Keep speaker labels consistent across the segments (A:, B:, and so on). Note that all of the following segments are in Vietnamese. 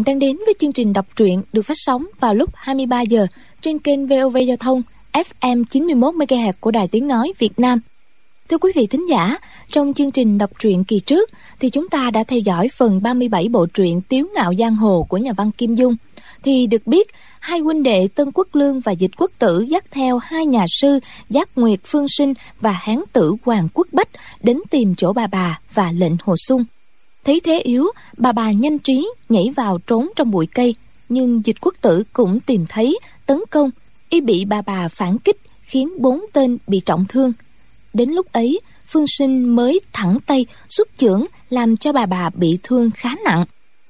A: Bạn đang đến với chương trình đọc truyện được phát sóng vào lúc 23 giờ trên kênh VOV Giao thông FM 91 MHz của Đài Tiếng nói Việt Nam. Thưa quý vị thính giả, trong chương trình đọc truyện kỳ trước thì chúng ta đã theo dõi phần 37 bộ truyện Tiếu ngạo giang hồ của nhà văn Kim Dung. Thì được biết, hai huynh đệ Tân Quốc Lương và Dịch Quốc Tử dắt theo hai nhà sư Giác Nguyệt Phương Sinh và Hán tử Hoàng Quốc Bách đến tìm chỗ bà bà và lệnh Hồ Sung. Thấy thế yếu, bà bà nhanh trí nhảy vào trốn trong bụi cây, nhưng dịch quốc tử cũng tìm thấy, tấn công, y bị bà bà phản kích khiến bốn tên bị trọng thương. Đến lúc ấy, Phương Sinh mới thẳng tay xuất chưởng làm cho bà bà bị thương khá nặng.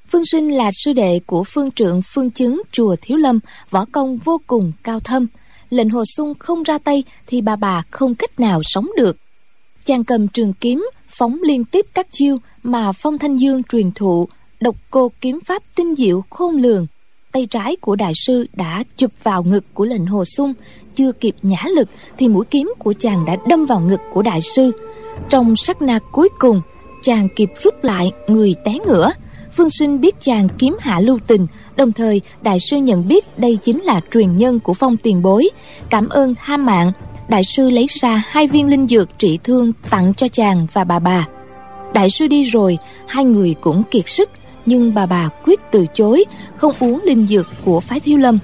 A: Phương Sinh là sư đệ của phương trượng phương chứng chùa Thiếu Lâm, võ công vô cùng cao thâm. Lệnh Hồ Sung không ra tay thì bà bà không cách nào sống được. Chàng cầm trường kiếm, phóng liên tiếp các chiêu mà Phong Thanh Dương truyền thụ, độc cô kiếm pháp tinh diệu khôn lường. Tay trái của đại sư đã chụp vào ngực của lệnh hồ sung, chưa kịp nhả lực thì mũi kiếm của chàng đã đâm vào ngực của đại sư. Trong sát na cuối cùng, chàng kịp rút lại người té ngửa. Phương Sinh biết chàng kiếm hạ lưu tình, đồng thời đại sư nhận biết đây chính là truyền nhân của phong tiền bối. Cảm ơn tha mạng, đại sư lấy ra hai viên linh dược trị thương tặng cho chàng và bà bà. Đại sư đi rồi, hai người cũng kiệt sức, nhưng bà bà quyết từ chối, không uống linh dược của phái thiếu lâm.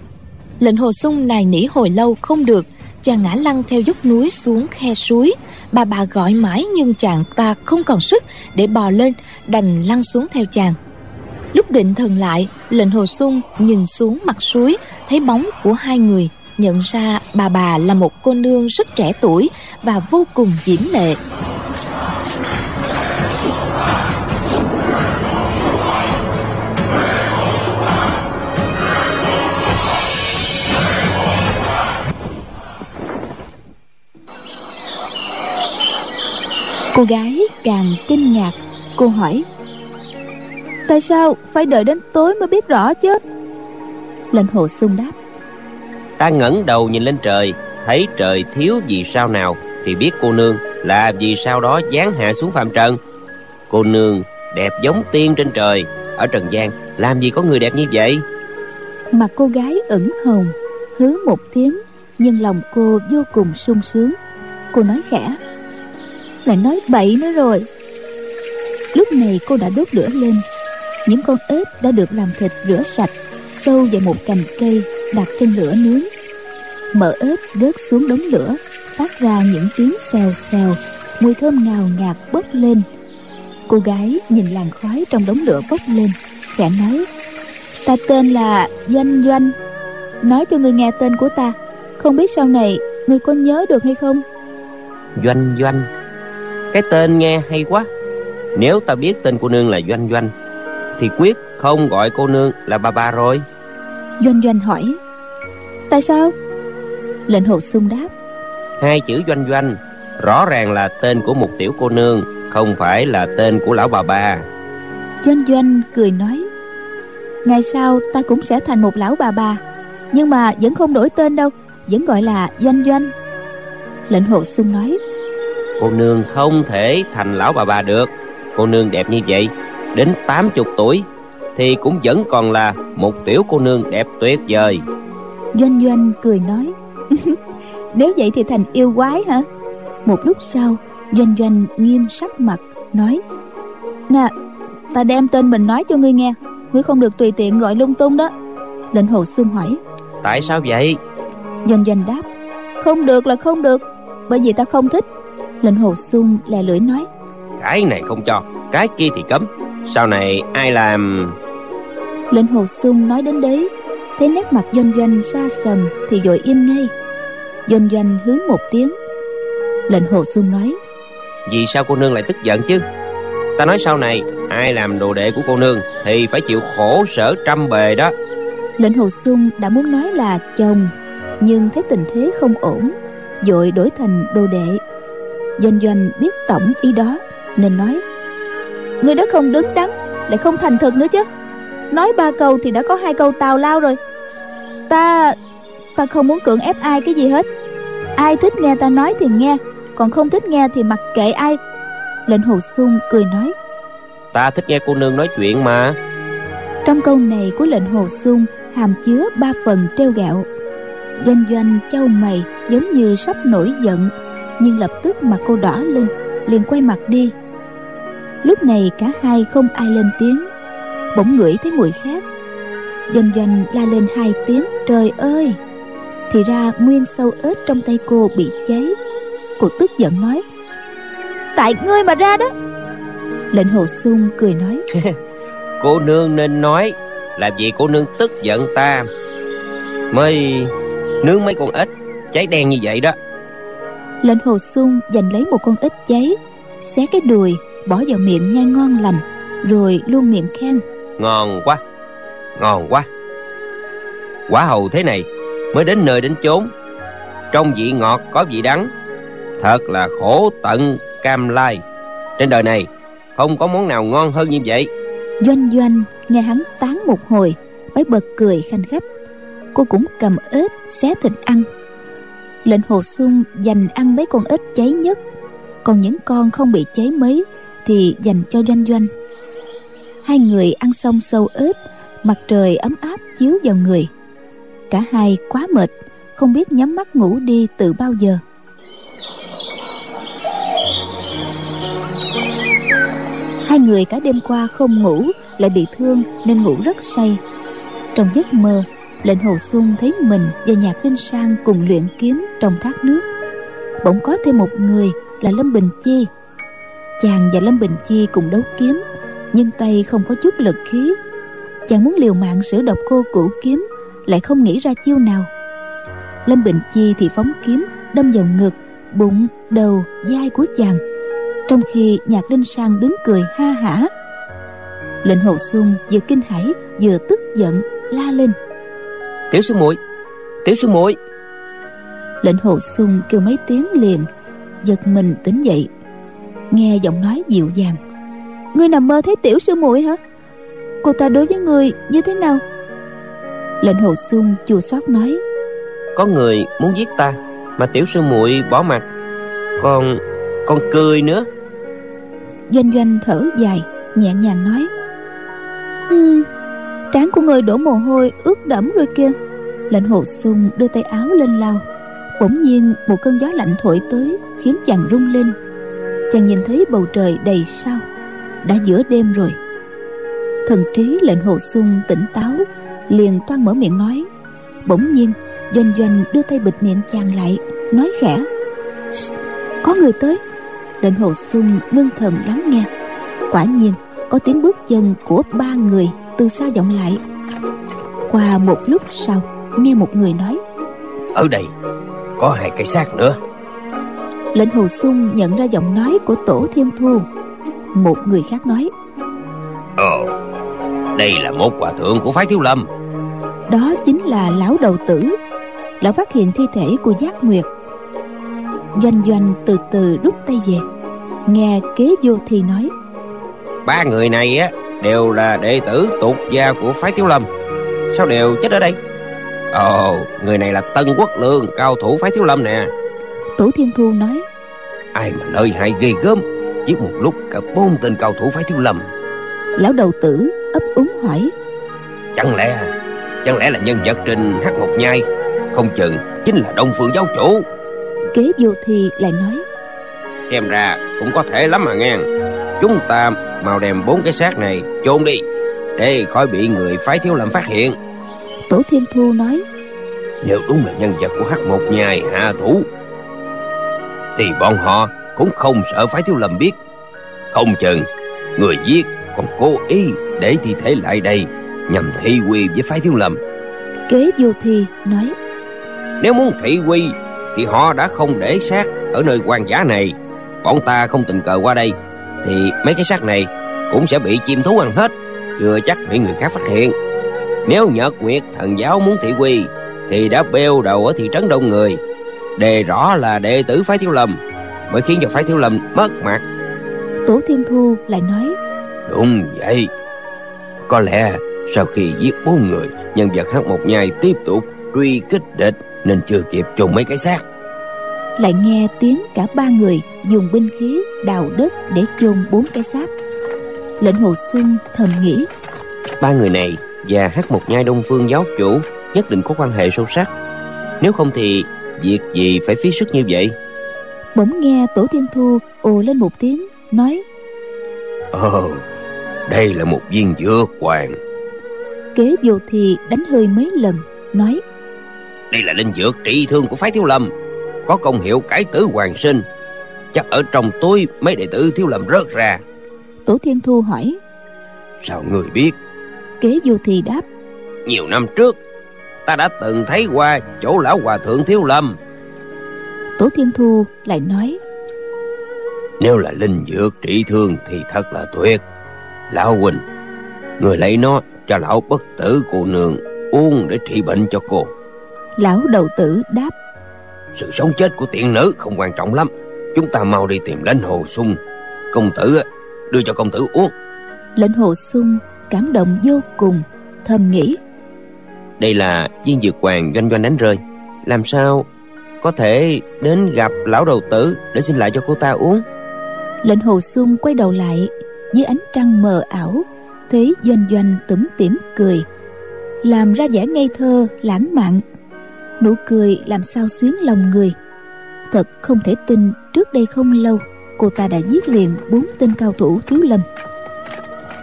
A: Lệnh hồ sung nài nỉ hồi lâu không được, chàng ngã lăn theo dốc núi xuống khe suối. Bà bà gọi mãi nhưng chàng ta không còn sức để bò lên, đành lăn xuống theo chàng. Lúc định thần lại, lệnh hồ sung nhìn xuống mặt suối, thấy bóng của hai người, nhận ra bà bà là một cô nương rất trẻ tuổi và vô cùng diễm lệ.
B: Cô gái càng kinh ngạc, Cô hỏi, Tại sao phải đợi đến tối mới biết rõ chứ Lệnh hồ sung đáp
C: Ta ngẩng đầu nhìn lên trời, Thấy trời thiếu vì sao nào, Thì biết cô nương là vì sao đó giáng hạ xuống phạm trần. Cô nương đẹp giống tiên trên trời, Ở trần gian, làm gì có người đẹp như vậy?
B: Mặt cô gái ửng hồng Hứ một tiếng, Nhưng lòng cô vô cùng sung sướng. Cô nói khẽ, lại nói bậy nữa rồi. Lúc này cô đã đốt lửa lên, những con ếch đã được làm thịt rửa sạch, sâu vào một cành cây đặt trên lửa nướng mỡ ếch rớt xuống đống lửa, phát ra những tiếng xèo xèo, mùi thơm ngào ngạt bốc lên. Cô gái nhìn làn khói trong đống lửa bốc lên, khẽ nói, ta tên là doanh doanh. Nói cho người nghe tên của ta, không biết sau này người có nhớ được hay không?
C: Doanh doanh. Cái tên nghe hay quá. Nếu ta biết tên cô nương là Doanh Doanh, Thì quyết không gọi cô nương là bà bà rồi.
B: Doanh Doanh hỏi. Tại sao? Lệnh hồ sung đáp.
C: Hai chữ Doanh Doanh Rõ ràng là tên của một tiểu cô nương Không phải là tên của lão bà bà.
B: Doanh Doanh cười nói. Ngày sau ta cũng sẽ thành một lão bà bà Nhưng mà vẫn không đổi tên đâu Vẫn gọi là Doanh Doanh. Lệnh hồ sung nói.
C: Cô nương không thể thành lão bà bà được. Cô nương đẹp như vậy Đến 80 tuổi Thì cũng vẫn còn là một tiểu cô nương đẹp tuyệt vời.
B: Doanh Doanh cười nói Nếu vậy thì thành yêu quái hả? Một lúc sau Doanh Doanh nghiêm sắc mặt Nói Nè Ta đem tên mình nói cho ngươi nghe Ngươi không được tùy tiện gọi lung tung đó. Lệnh hồ xuân hỏi
C: Tại sao vậy?
B: Doanh Doanh đáp Không được là không được Bởi vì ta không thích. Lệnh hồ sung lè lưỡi nói
C: cái này không cho cái kia thì cấm. Sau này ai làm
B: lệnh hồ sung nói đến đấy thấy nét mặt doanh doanh xa sầm thì vội im ngay. Doanh doanh hướng một tiếng. Lệnh hồ sung nói
C: vì sao cô nương lại tức giận chứ? Ta nói sau này ai làm đồ đệ của cô nương thì phải chịu khổ sở trăm bề đó.
B: Lệnh hồ sung đã muốn nói là chồng nhưng thấy tình thế không ổn vội đổi thành đồ đệ. Doanh doanh biết tổng ý đó nên nói người đó không đứng đắn lại không thành thực nữa chứ nói ba câu thì đã có hai câu tào lao rồi. Ta ta không muốn cưỡng ép ai cái gì hết. Ai thích nghe ta nói thì nghe còn không thích nghe thì mặc kệ ai. Lệnh hồ xuân cười nói.
C: Ta thích nghe cô nương nói chuyện mà.
B: Trong câu này của lệnh hồ sung hàm chứa ba phần treo gạo. Doanh doanh châu mày giống như sắp nổi giận nhưng lập tức mặt cô đỏ lên liền quay mặt đi. Lúc này cả hai không ai lên tiếng bỗng ngửi thấy mùi khác doanh doanh la lên hai tiếng trời ơi! Thì ra nguyên sâu ếch trong tay cô bị cháy. Cô tức giận nói tại ngươi mà ra đó! Lệnh hồ sung cười nói
C: cô nương nên nói làm gì cô nương tức giận ta? Mới nướng mấy con ếch cháy đen như vậy đó.
B: Lệnh hồ sung giành lấy một con ếch cháy xé cái đùi bỏ vào miệng nhai ngon lành rồi luôn miệng khen
C: ngon quá. Ngon quá. Quả hầu thế này mới đến nơi đến chốn. Trong vị ngọt có vị đắng. Thật là khổ tận cam lai. Trên đời này không có món nào ngon hơn như vậy.
B: Doanh doanh, nghe hắn tán một hồi phải bật cười khanh khách. Cô cũng cầm ếch xé thịt ăn. Lệnh hồ xuân dành ăn mấy con ếch cháy nhất. Còn những con không bị cháy mấy thì dành cho doanh doanh hai người ăn xong sâu ếch mặt trời ấm áp chiếu vào người. Cả hai quá mệt, không biết nhắm mắt ngủ đi từ bao giờ. Hai người cả đêm qua không ngủ, lại bị thương nên ngủ rất say. Trong giấc mơ, lệnh hồ xuân thấy mình và nhạc linh sang cùng luyện kiếm trong thác nước. Bỗng có thêm một người là lâm bình chi. Chàng và lâm bình chi cùng đấu kiếm nhưng tay không có chút lực khí. Chàng muốn liều mạng sửa độc cô cũ kiếm lại không nghĩ ra chiêu nào. Lâm bình chi thì phóng kiếm đâm vào ngực bụng đầu vai của chàng. Trong khi nhạc linh sang đứng cười ha hả lệnh hồ xuân vừa kinh hãi vừa tức giận la lên.
C: Tiểu sư muội tiểu sư muội.
B: Lệnh hồ xuân kêu mấy tiếng liền giật mình tỉnh dậy nghe giọng nói dịu dàng ngươi nằm mơ thấy tiểu sư muội hả? Cô ta đối với người như thế nào? Lệnh hồ xuân chua xót nói.
C: Có người muốn giết ta mà tiểu sư muội bỏ mặt. Còn còn cười nữa.
B: Doanh doanh thở dài nhẹ nhàng nói. Um, trán của người đổ mồ hôi ướt đẫm rồi kia lệnh hồ xuân đưa tay áo lên lau. Bỗng nhiên một cơn gió lạnh thổi tới khiến chàng rung lên. Chàng nhìn thấy bầu trời đầy sao đã giữa đêm rồi. Thần trí lệnh hồ xuân tỉnh táo liền toan mở miệng nói. Bỗng nhiên doanh doanh đưa tay bịt miệng chàng lại nói khẽ. Có người tới. Lệnh hồ xuân ngưng thần lắng nghe. Quả nhiên có tiếng bước chân của ba người từ xa vọng lại. Qua một lúc sau nghe một người nói.
C: Ở đây có hai cái xác nữa.
B: Lệnh hồ xuân nhận ra giọng nói của tổ thiên thu một người khác nói.
C: Ồ đây là một hòa thượng của phái thiếu lâm.
B: Đó chính là lão đầu tử. Lão phát hiện thi thể của giác nguyệt. Doanh doanh từ từ rút tay về. Nghe kế vô thi nói.
C: Ba người này á đều là đệ tử tục gia của phái thiếu lâm. Sao đều chết ở đây? Ồ người này là tân quốc lương cao thủ phái thiếu lâm nè.
B: Tổ thiên thu nói.
C: Ai mà lợi hại ghê gớm giết một lúc cả bốn tên cao thủ phái thiếu lâm
B: lão đầu tử ấp úng hỏi.
C: Chẳng lẽ chẳng lẽ là nhân vật trên hát một nhai? Không chừng chính là đông phương giáo chủ.
B: Kế vô thi lại nói.
C: Xem ra cũng có thể lắm mà nghe. Chúng ta mau đem bốn cái xác này chôn đi để khỏi bị người phái thiếu lâm phát hiện.
B: Tổ thiên thu nói.
C: Nếu đúng là nhân vật của hắc một nhai hạ thủ thì bọn họ cũng không sợ phái thiếu lâm biết. Không chừng người giết còn cố ý để thi thể lại đây nhằm thị quy với phái thiếu lâm
B: kế vô thi nói
C: nếu muốn thị quy thì họ đã không để xác ở nơi quan giả này. Bọn ta không tình cờ qua đây thì mấy cái xác này cũng sẽ bị chim thú ăn hết chưa chắc bị người khác phát hiện. Nếu nhật nguyệt thần giáo muốn thị quy thì đã bêu đầu ở thị trấn đông người đề rõ là đệ tử phái thiếu lâm mới khiến cho phái thiếu lâm mất mặt.
B: Tổ thiên thu lại nói
C: đúng vậy. Có lẽ sau khi giết bốn người nhân vật hát một nhai tiếp tục truy kích địch nên chưa kịp trùng mấy cái xác.
B: lại nghe tiếng cả ba người dùng binh khí đào đất để chôn bốn cái xác. Lệnh hồ xuân thầm nghĩ
C: ba người này và hát một nhai đông phương giáo chủ nhất định có quan hệ sâu sắc. Nếu không thì việc gì phải phí sức như vậy
B: bỗng nghe tổ thiên thu ồ lên một tiếng nói
C: ồ đây là một viên dược hoàng.
B: Kế vô thì đánh hơi mấy lần nói
C: đây là linh dược trị thương của phái thiếu lâm có công hiệu cải tử hoàng sinh. Chắc ở trong túi mấy đệ tử thiếu lâm rớt ra.
B: Tổ thiên thu hỏi
C: sao người biết?
B: Kế vô thì đáp
C: nhiều năm trước ta đã từng thấy qua chỗ lão hòa thượng thiếu lâm
B: tổ thiên thu lại nói
C: nếu là linh dược trị thương thì thật là tuyệt. Lão huynh người lấy nó cho lão bất tử cô nương uống để trị bệnh cho cô.
B: Lão đầu tử đáp
C: sự sống chết của tiện nữ không quan trọng lắm. Chúng ta mau đi tìm lãnh hồ sung. Công tử đưa cho công tử uống.
B: Lệnh hồ sung cảm động vô cùng thầm nghĩ
C: đây là viên dược hoàng doanh doanh đánh rơi. Làm sao có thể đến gặp lão đầu tử để xin lại cho cô ta uống.
B: Lệnh hồ xuân quay đầu lại, dưới ánh trăng mờ ảo, thấy doanh doanh tủm tỉm cười, làm ra vẻ ngây thơ, lãng mạn. Nụ cười làm sao xuyến lòng người. Thật không thể tin, trước đây không lâu, cô ta đã giết liền bốn tên cao thủ thiếu lâm.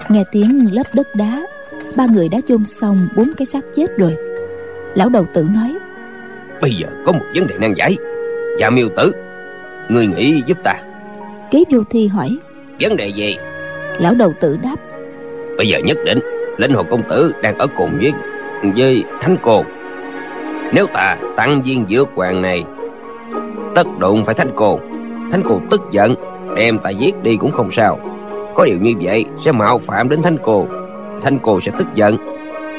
B: Nghe tiếng lấp đất đá, ba người đã chôn xong bốn cái xác chết rồi. Lão đầu tử nói
C: bây giờ có một vấn đề nan giải. Dạ miêu tử người nghĩ giúp ta.
B: Kế vô thi hỏi.
C: Vấn đề gì
B: lão đầu tử đáp.
C: Bây giờ nhất định lãnh hồ công tử đang ở cùng với với thánh cô. Nếu ta tặng viên dược hoàng này tất đụng phải thánh cô. Thánh cô tức giận đem ta giết đi cũng không sao. Có điều như vậy sẽ mạo phạm đến thánh cô. Thánh cô sẽ tức giận.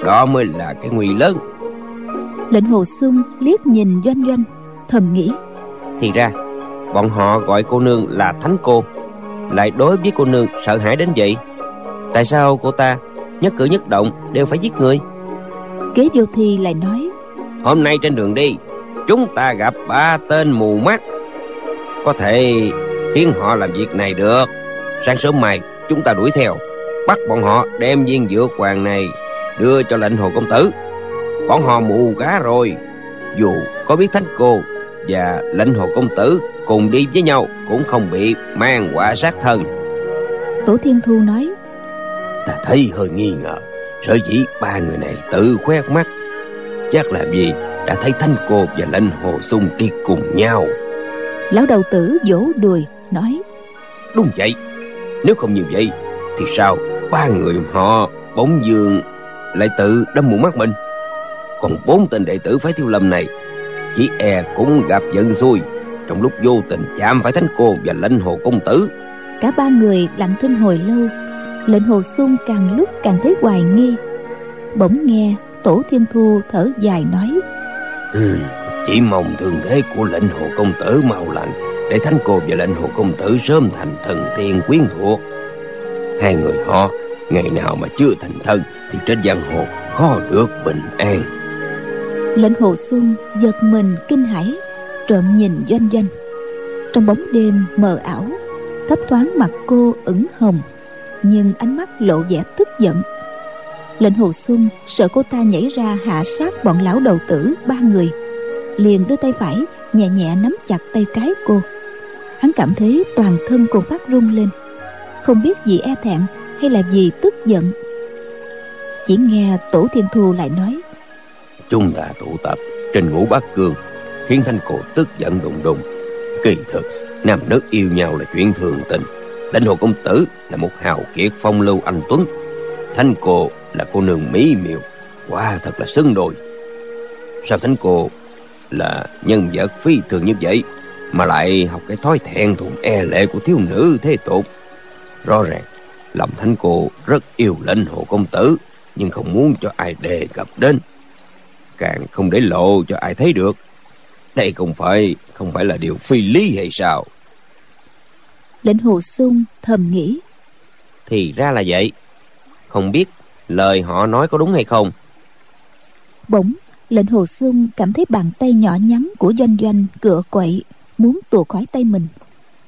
C: Đó mới là cái nguy lớn
B: lệnh hồ sung liếc nhìn doanh doanh thầm nghĩ.
C: Thì ra bọn họ gọi cô nương là thánh cô. Lại đối với cô nương sợ hãi đến vậy tại sao cô ta nhất cử nhất động đều phải giết người?
B: Kế vô thi lại nói.
C: Hôm nay trên đường đi chúng ta gặp ba tên mù mắt. Có thể khiến họ làm việc này được. Sáng sớm mai chúng ta đuổi theo bắt bọn họ đem viên dược hoàng này đưa cho lệnh hồ công tử bọn họ mù cá rồi. Dù có biết thánh cô và lệnh hồ công tử cùng đi với nhau cũng không bị mang quả sát thân.
B: Tổ thiên thu nói
C: ta thấy hơi nghi ngờ sở dĩ ba người này tự khoét mắt. Chắc là vì đã thấy thanh cô và lệnh hồ sung đi cùng nhau.
B: Lão đầu tử vỗ đùi nói
C: đúng vậy. Nếu không như vậy thì sao ba người họ bỗng dường lại tự đâm mù mắt mình còn bốn tên đệ tử phái thiếu lâm này chỉ e cũng gặp giận xui trong lúc vô tình chạm phải thánh cô và lệnh hồ công tử.
B: Cả ba người lặng thinh hồi lâu lệnh hồ sung càng lúc càng thấy hoài nghi. Bỗng nghe tổ thiên thu thở dài nói
C: ừ, chỉ mong thương thế của lệnh hồ công tử mau lành để thánh cô và lệnh hồ công tử sớm thành thần tiên quyến thuộc. Hai người họ ngày nào mà chưa thành thân thì trên giang hồ khó được bình an
B: lệnh hồ xuân giật mình kinh hãi, trộm nhìn doanh doanh. Trong bóng đêm mờ ảo, thấp thoáng mặt cô ửng hồng, nhưng ánh mắt lộ vẻ tức giận. Lệnh hồ xuân sợ cô ta nhảy ra hạ sát bọn lão đầu tử ba người, liền đưa tay phải nhẹ nhẹ nắm chặt tay trái cô. Hắn cảm thấy toàn thân cô phát run lên, không biết vì e thẹn hay là vì tức giận. Chỉ nghe tổ thiên thu lại nói
C: chúng ta tụ tập trên ngũ bát cương, khiến thanh cổ tức giận đùng đùng. Kỳ thực, nam nữ yêu nhau là chuyện thường tình. Lãnh hồ công tử là một hào kiệt phong lưu anh tuấn. Thanh cô là cô nương mỹ miều, quả thật là xứng đôi. Sao thánh cô là nhân vật phi thường như vậy, mà lại học cái thói thẹn thùng e lệ của thiếu nữ thế tục? Rõ ràng, lòng thánh cô rất yêu lệnh hồ công tử, nhưng không muốn cho ai đề cập đến càng không để lộ cho ai thấy được. Đây không phải không phải là điều phi lý hay sao?
B: Lệnh hồ sung thầm nghĩ.
C: Thì ra là vậy. Không biết lời họ nói có đúng hay không?
B: Bỗng lệnh hồ sung cảm thấy bàn tay nhỏ nhắn của doanh doanh cựa quậy muốn tuột khỏi tay mình.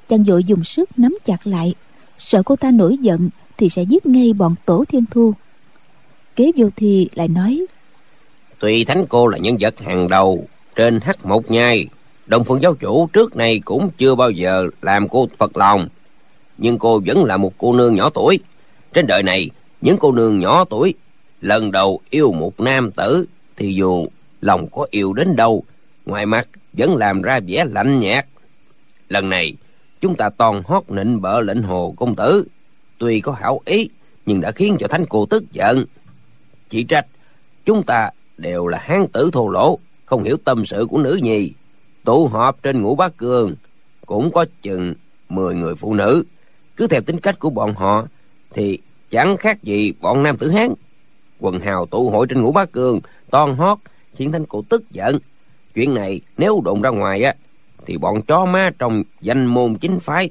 B: Chàng vội dùng sức nắm chặt lại. Sợ cô ta nổi giận thì sẽ giết ngay bọn tổ thiên thu. Kế vô thi lại nói
C: tuy thánh cô là nhân vật hàng đầu trên hắc một nhai, đồng phương giáo chủ trước này cũng chưa bao giờ làm cô phật lòng. Nhưng cô vẫn là một cô nương nhỏ tuổi. Trên đời này, những cô nương nhỏ tuổi lần đầu yêu một nam tử thì dù lòng có yêu đến đâu, ngoài mặt vẫn làm ra vẻ lạnh nhạt. Lần này, chúng ta toàn hót nịnh bợ lệnh hồ công tử. Tuy có hảo ý, nhưng đã khiến cho thánh cô tức giận. Chỉ trách, chúng ta đều là hán tử thô lỗ không hiểu tâm sự của nữ nhi. Tụ họp trên ngũ bát cương cũng có chừng mười người phụ nữ. Cứ theo tính cách của bọn họ thì chẳng khác gì bọn nam tử hán. Quần hào tụ hội trên ngũ bát cương toàn hót khiến thánh cô tức giận. Chuyện này nếu đồn ra ngoài á thì bọn chó má trong danh môn chính phái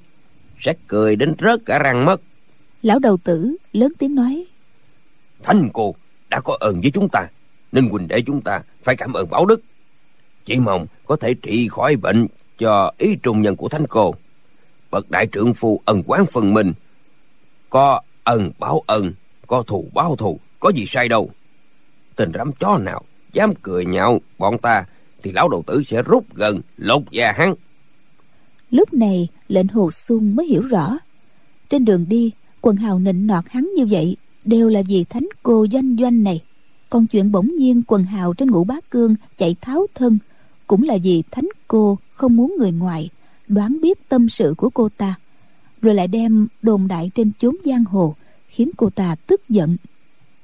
C: sẽ cười đến rớt cả răng mất.
B: Lão đầu tử lớn tiếng nói
C: thánh cô đã có ơn với chúng ta nên huynh đệ chúng ta phải cảm ơn báo đức. Chỉ mong có thể trị khỏi bệnh cho ý trung nhân của thánh cô. Bậc đại trưởng phu ân quán phần mình. Có ân, báo ân, có thù, báo thù, có gì sai đâu. Tình rắm chó nào dám cười nhạo bọn ta, thì lão đầu tử sẽ rút gần lột da hắn.
B: Lúc này, lệnh hồ xuân mới hiểu rõ. Trên đường đi, quần hào nịnh nọt hắn như vậy, đều là vì thánh cô doanh doanh này còn chuyện bỗng nhiên quần hào trên ngũ bá cương chạy tháo thân. Cũng là vì thánh cô không muốn người ngoài đoán biết tâm sự của cô ta. Rồi lại đem đồn đại trên chốn giang hồ, khiến cô ta tức giận.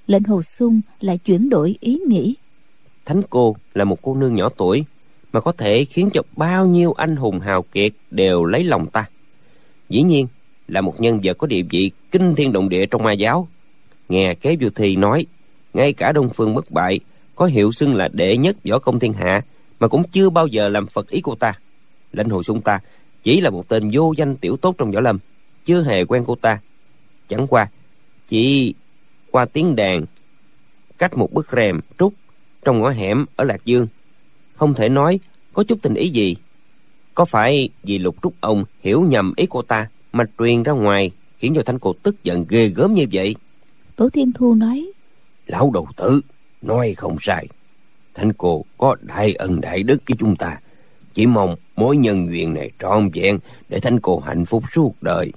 B: Lệnh hồ sung lại chuyển đổi ý nghĩ.
C: Thánh cô là một cô nương nhỏ tuổi, mà có thể khiến cho bao nhiêu anh hùng hào kiệt đều lấy lòng ta. Dĩ nhiên, là một nhân vật có địa vị kinh thiên động địa trong ma giáo. Nghe kế vô thi nói ngay cả đông phương bất bại, có hiệu xưng là đệ nhất võ công thiên hạ, mà cũng chưa bao giờ làm phật ý cô ta. Lãnh hồ sung ta chỉ là một tên vô danh tiểu tốt trong võ lâm, chưa hề quen cô ta. Chẳng qua, chỉ qua tiếng đàn, cách một bức rèm trúc trong ngõ hẻm ở lạc dương. Không thể nói có chút tình ý gì. Có phải vì lục trúc ông hiểu nhầm ý cô ta mà truyền ra ngoài khiến cho thanh cô tức giận ghê gớm như vậy?
B: Tổ thiên thu nói
C: lão đầu tử, nói không sai. Thánh cô có đại ân đại đức với chúng ta. Chỉ mong mối nhân duyên này trọn vẹn để thánh cô hạnh phúc suốt đời.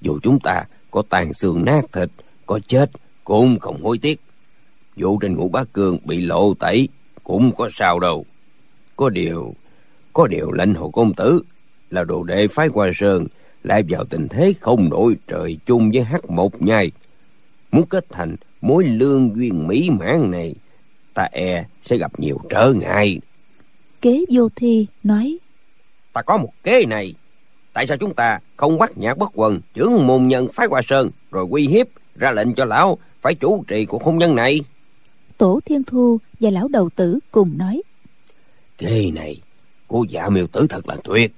C: Dù chúng ta có tàn xương nát thịt, có chết cũng không hối tiếc. Vụ trên ngũ bá cương bị lộ tẩy cũng có sao đâu. Có điều có điều lãnh hồ công tử là đồ đệ phái qua sơn, lại vào tình thế không đổi trời chung với hắc một nhai. Muốn kết thành mối lương duyên mỹ mãn này ta e sẽ gặp nhiều trở ngại.
B: Kế vô thi nói
C: ta có một kế này. Tại sao chúng ta không bắt nhạc bất quần trưởng môn nhân phái hoa sơn rồi uy hiếp ra lệnh cho lão phải chủ trì cuộc hôn nhân này?
B: Tổ thiên thu và lão đầu tử cùng nói
C: kế này của dạ miêu tử thật là tuyệt.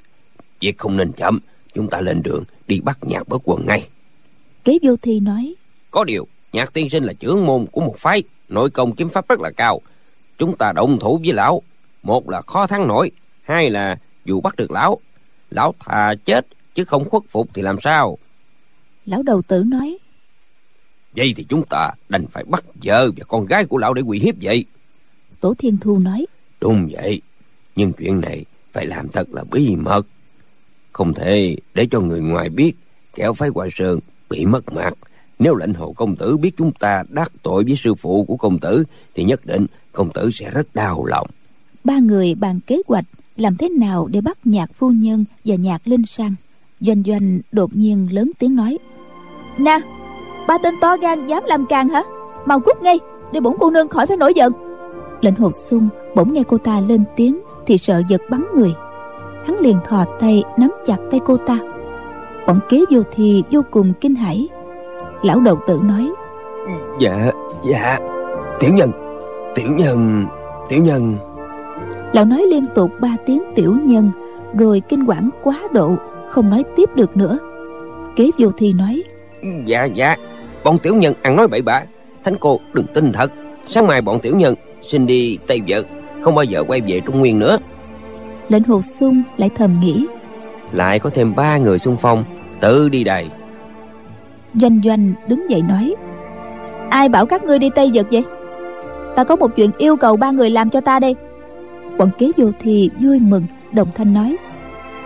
C: Việc không nên chậm chúng ta lên đường đi bắt nhạc bất quần ngay.
B: Kế vô thi nói
C: có điều nhạc tiên sinh là trưởng môn của một phái nội công kiếm pháp rất là cao. Chúng ta động thủ với lão. Một là khó thắng nổi hai là dù bắt được lão. Lão thà chết chứ không khuất phục thì làm sao?
B: Lão đầu tử nói
C: vậy thì chúng ta đành phải bắt vợ và con gái của lão để quỳ hiếp vậy.
B: Tổ thiên thu nói
C: đúng vậy nhưng chuyện này phải làm thật là bí mật. Không thể để cho người ngoài biết kẻo phái hòa sơn bị mất mặt nếu lệnh hồ công tử biết chúng ta đắc tội với sư phụ của công tử thì nhất định công tử sẽ rất đau lòng.
B: Ba người bàn kế hoạch làm thế nào để bắt nhạc phu nhân và nhạc linh sang. Doanh doanh đột nhiên lớn tiếng nói. Nè ba tên to gan dám làm càng hả? Mau cút ngay để bổn cô nương khỏi phải nổi giận. Lệnh hồ sung bỗng nghe cô ta lên tiếng thì sợ giật bắn người. Hắn liền thò tay nắm chặt tay cô ta. Bọn kế vô thì vô cùng kinh hãi lão đầu tử nói.
C: Dạ dạ. Tiểu nhân tiểu nhân tiểu nhân.
B: Lão nói liên tục ba tiếng tiểu nhân rồi kinh quản quá độ không nói tiếp được nữa. Kế vô thi nói.
C: Dạ dạ. Bọn tiểu nhân ăn nói bậy bạ. Thánh cô đừng tin thật. Sáng mai bọn tiểu nhân xin đi tây vợ không bao giờ quay về trung nguyên nữa.
B: Lệnh hồ sung lại thầm nghĩ.
C: Lại có thêm ba người xung phong tự đi đài
B: doanh doanh đứng dậy nói ai bảo các ngươi đi tây dực vậy? Ta có một chuyện yêu cầu ba người làm cho ta đây. Bọn kế vô thì vui mừng đồng thanh nói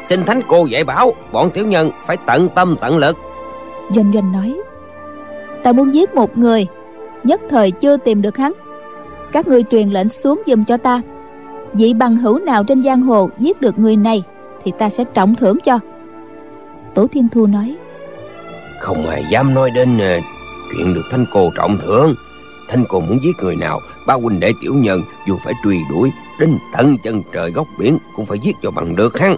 C: xin thánh cô dạy bảo bọn tiểu nhân phải tận tâm tận lực.
B: Doanh doanh nói ta muốn giết một người nhất thời chưa tìm được hắn. Các ngươi truyền lệnh xuống giùm cho ta. Vị bằng hữu nào trên giang hồ giết được người này thì ta sẽ trọng thưởng cho. Tổ thiên thu nói
C: không ai dám nói đến uh, chuyện được thanh cô trọng thưởng. Thanh cô muốn giết người nào ba huynh đệ tiểu nhân dù phải truy đuổi đến tận chân trời góc biển cũng phải giết cho bằng được hắn.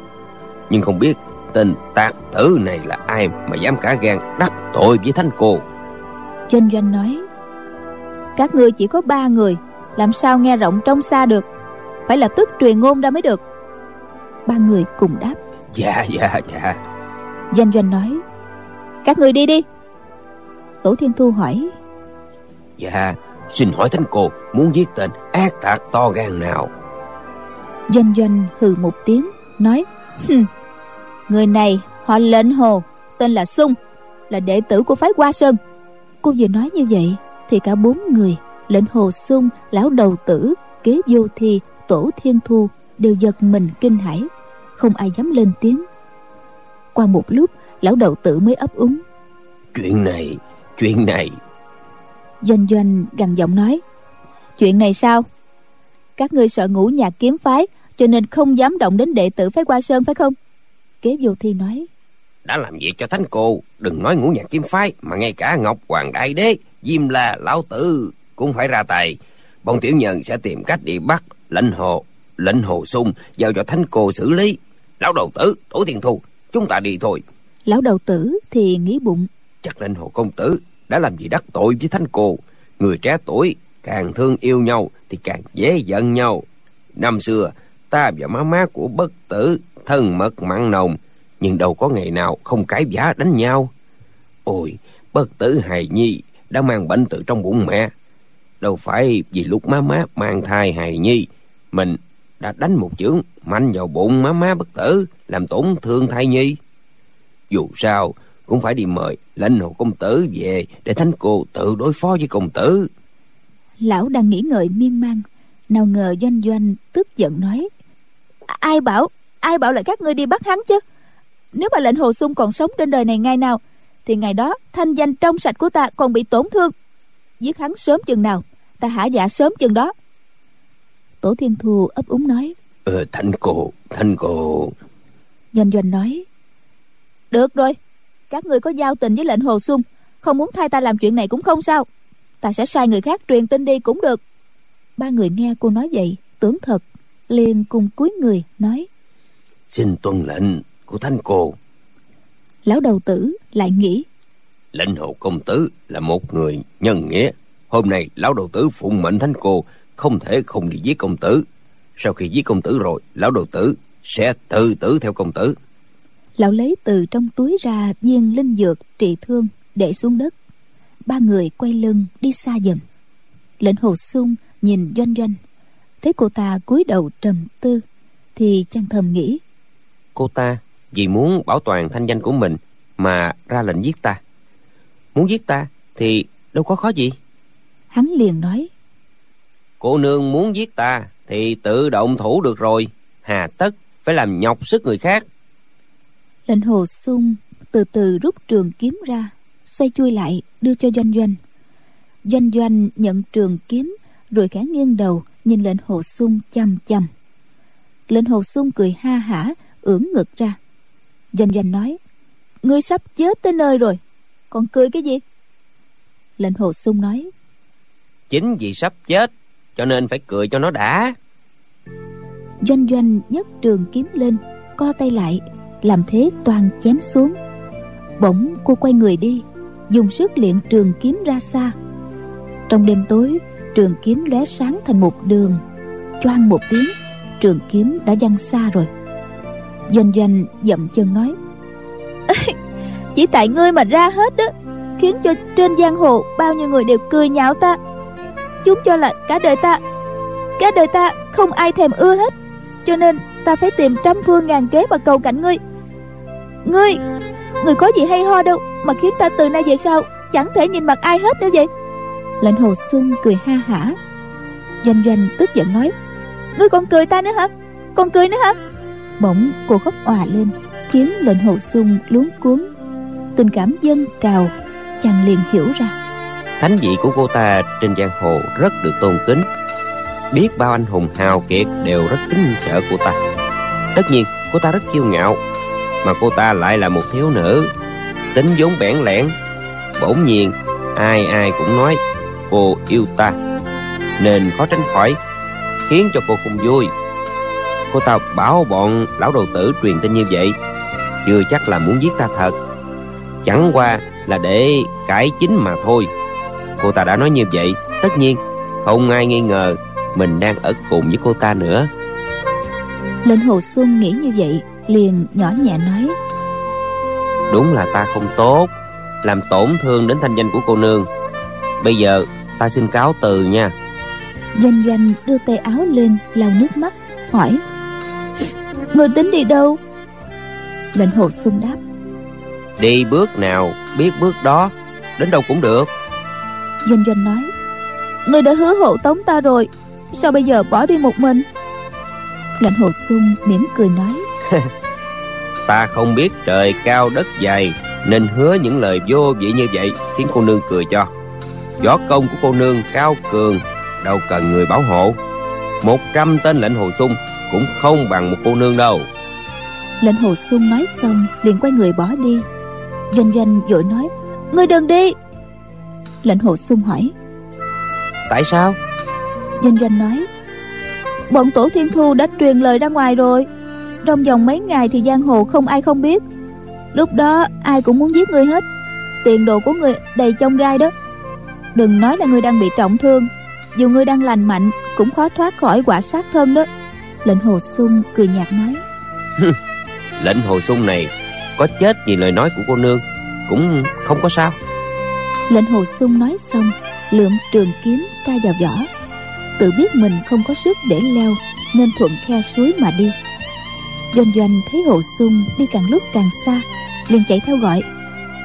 C: Nhưng không biết tên tạc tử này là ai mà dám cả gan đắc tội với thanh cô.
B: Doanh doanh nói các ngươi chỉ có ba người làm sao nghe rộng trong xa được? Phải lập tức truyền ngôn ra mới được. Ba người cùng đáp
C: dạ dạ dạ.
B: Doanh doanh nói các người đi đi. Tổ thiên thu hỏi.
C: Dạ xin hỏi thánh cô muốn giết tên ác tạc to gan nào?
B: Doanh doanh hừ một tiếng nói người này họ lệnh hồ tên là sung là đệ tử của phái hoa sơn. Cô vừa nói như vậy thì cả bốn người lệnh hồ sung lão đầu tử kế vô thi tổ thiên thu đều giật mình kinh hãi. Không ai dám lên tiếng. Qua một lúc lão đầu tử mới ấp úng.
C: Chuyện này chuyện này.
B: Doanh doanh gằn giọng nói chuyện này sao? Các ngươi sợ ngũ nhạc kiếm phái cho nên không dám động đến đệ tử phái qua sơn phải không? Kế vô thi nói
C: đã làm việc cho thánh cô đừng nói ngũ nhạc kiếm phái mà ngay cả ngọc hoàng đại đế diêm la lão tử cũng phải ra tay. Bọn tiểu nhân sẽ tìm cách đi bắt lệnh hồ lệnh hồ sung giao cho thánh cô xử lý. Lão đầu tử tổ tiền thu chúng ta đi thôi
B: lão đầu tử thì nghĩ bụng.
C: Chắc linh hồ công tử đã làm gì đắc tội với thánh cô. Người trẻ tuổi, càng thương yêu nhau thì càng dễ giận nhau. Năm xưa, ta và má má của bất tử thân mật mặn nồng, nhưng đâu có ngày nào không cãi vã đánh nhau. Ôi, bất tử hài nhi đã mang bệnh từ trong bụng mẹ. Đâu phải vì lúc má má mang thai hài nhi, mình đã đánh một chưởng mạnh vào bụng má má bất tử, làm tổn thương thai nhi dù sao cũng phải đi mời lãnh hồ công tử về để thánh cô tự đối phó với công tử.
B: Lão đang nghĩ ngợi miên man nào ngờ doanh doanh tức giận nói ai bảo ai bảo là các ngươi đi bắt hắn chứ? Nếu mà lệnh hồ sung còn sống trên đời này ngày nào thì ngày đó thanh danh trong sạch của ta còn bị tổn thương. Giết hắn sớm chừng nào ta hả dạ sớm chừng đó. Tổ thiên thu ấp úng nói
C: ờ thanh cô thanh cô.
B: Doanh doanh nói được rồi. Các ngươi có giao tình với lệnh hồ sung không muốn thay ta làm chuyện này cũng không sao. Ta sẽ sai người khác truyền tin đi cũng được. Ba người nghe cô nói vậy tưởng thật liền cùng cúi người nói.
C: Xin tuân lệnh của thanh cô.
B: Lão đầu tử lại nghĩ.
C: Lệnh hồ công tử là một người nhân nghĩa. Hôm nay lão đầu tử phụng mệnh thánh cô không thể không đi giết công tử. Sau khi giết công tử rồi lão đầu tử sẽ tự tử theo công tử
B: lão lấy từ trong túi ra viên linh dược trị thương để xuống đất. Ba người quay lưng đi xa dần. Lệnh hồ sung nhìn doanh doanh. Thấy cô ta cúi đầu trầm tư thì chàng thầm nghĩ
C: cô ta vì muốn bảo toàn thanh danh của mình mà ra lệnh giết ta. Muốn giết ta thì đâu có khó gì.
B: Hắn liền nói
C: cô nương muốn giết ta thì tự động thủ được rồi. Hà tất phải làm nhọc sức người khác
B: lệnh hồ sung từ từ rút trường kiếm ra xoay chui lại đưa cho doanh doanh. Doanh doanh nhận trường kiếm rồi khẽ nghiêng đầu nhìn lệnh hồ sung chăm chăm. Lệnh hồ sung cười ha hả ưỡn ngực ra. Doanh doanh nói ngươi sắp chết tới nơi rồi còn cười cái gì? Lệnh hồ sung nói
C: chính vì sắp chết cho nên phải cười cho nó đã.
B: Doanh doanh nhấc trường kiếm lên co tay lại làm thế toàn chém xuống. Bỗng cô quay người đi, dùng sức luyện trường kiếm ra xa. Trong đêm tối, trường kiếm lóe sáng thành một đường. Choang một tiếng, trường kiếm đã văng xa rồi. Doanh doanh dậm chân nói chỉ tại ngươi mà ra hết đó khiến cho trên giang hồ bao nhiêu người đều cười nhạo ta. Chúng cho là cả đời ta, cả đời ta không ai thèm ưa hết, cho nên ta phải tìm trăm phương ngàn kế mà cầu cạnh ngươi ngươi ngươi có gì hay ho đâu, mà khiến ta từ nay về sau chẳng thể nhìn mặt ai hết nữa vậy? Lệnh hồ sung cười ha hả. Doanh doanh tức giận nói, ngươi còn cười ta nữa hả? Còn cười nữa hả? Bỗng cô khóc òa lên, khiến lệnh hồ sung luống cuốn tình cảm dân trào, chàng liền hiểu ra.
C: Thánh vị của cô ta trên giang hồ rất được tôn kính. Biết bao anh hùng hào kiệt đều rất kính sợ cô ta. Tất nhiên, cô ta rất kiêu ngạo mà cô ta lại là một thiếu nữ. Tính vốn bẽn lẽn, bỗng nhiên ai ai cũng nói, cô yêu ta, nên khó tránh khỏi, khiến cho cô không vui. Cô ta bảo bọn lão đầu tử truyền tin như vậy, chưa chắc là muốn giết ta thật. Chẳng qua là để cải chính mà thôi. Cô ta đã nói như vậy, tất nhiên không ai nghi ngờ mình đang ở cùng với cô ta nữa.
B: Lệnh hồ xuân nghĩ như vậy liền nhỏ nhẹ nói.
C: Đúng là ta không tốt làm tổn thương đến thanh danh của cô nương. Bây giờ ta xin cáo từ nha.
B: Doanh doanh đưa tay áo lên lau nước mắt hỏi. Người tính đi đâu? Lệnh hồ xuân đáp.
C: Đi bước nào biết bước đó đến đâu cũng được.
B: Doanh doanh nói. Người đã hứa hộ tống ta rồi sao bây giờ bỏ đi một mình? Lệnh hồ xuân mỉm cười nói
C: ta không biết trời cao đất dày nên hứa những lời vô vị như vậy khiến cô nương cười cho. Võ công của cô nương cao cường đâu cần người bảo hộ. Một trăm tên lệnh hồ sung cũng không bằng một cô nương đâu.
B: Lệnh hồ sung nói xong liền quay người bỏ đi. Doanh doanh vội nói ngươi đừng đi. Lệnh hồ sung hỏi
C: tại sao?
B: Doanh doanh nói bọn tổ thiên thu đã truyền lời ra ngoài rồi trong vòng mấy ngày thì giang hồ không ai không biết. Lúc đó ai cũng muốn giết người hết. Tiền đồ của người đầy trong gai đó. Đừng nói là người đang bị trọng thương. Dù người đang lành mạnh cũng khó thoát khỏi quả sát thân đó. Lệnh hồ sung cười nhạt nói.
C: Lệnh hồ sung này có chết vì lời nói của cô nương cũng không có sao.
B: Lệnh hồ sung nói xong lượm trường kiếm tra vào vỏ. Tự biết mình không có sức để leo nên thuận khe suối mà đi doanh doanh thấy hồ sung đi càng lúc càng xa liền chạy theo gọi.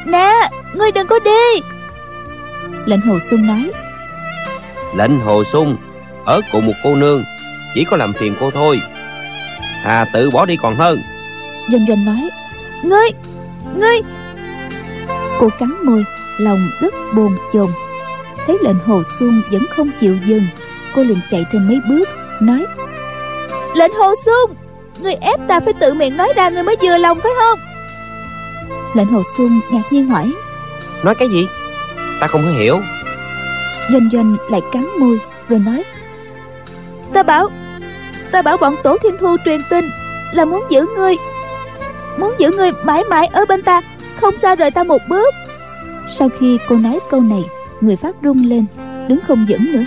B: Nè ngươi đừng có đi! Lệnh hồ sung nói.
C: Lệnh hồ sung ở cùng một cô nương chỉ có làm phiền cô thôi. Hà tự bỏ đi còn hơn.
B: Doanh doanh nói. Ngươi ngươi! Cô cắn môi lòng rất bồn chồn. Thấy lệnh hồ xuân vẫn không chịu dừng cô liền chạy thêm mấy bước nói. Lệnh hồ xuân người ép ta phải tự miệng nói ra người mới vừa lòng phải không? Lệnh hồ xuân ngạc nhiên hỏi.
C: Nói cái gì? Ta không có hiểu.
B: Doanh doanh lại cắn môi rồi nói. Ta bảo ta bảo bọn tổ thiên thu truyền tin là muốn giữ ngươi muốn giữ ngươi mãi mãi ở bên ta không xa rời ta một bước. Sau khi cô nói câu này người phát rung lên đứng không vững nữa.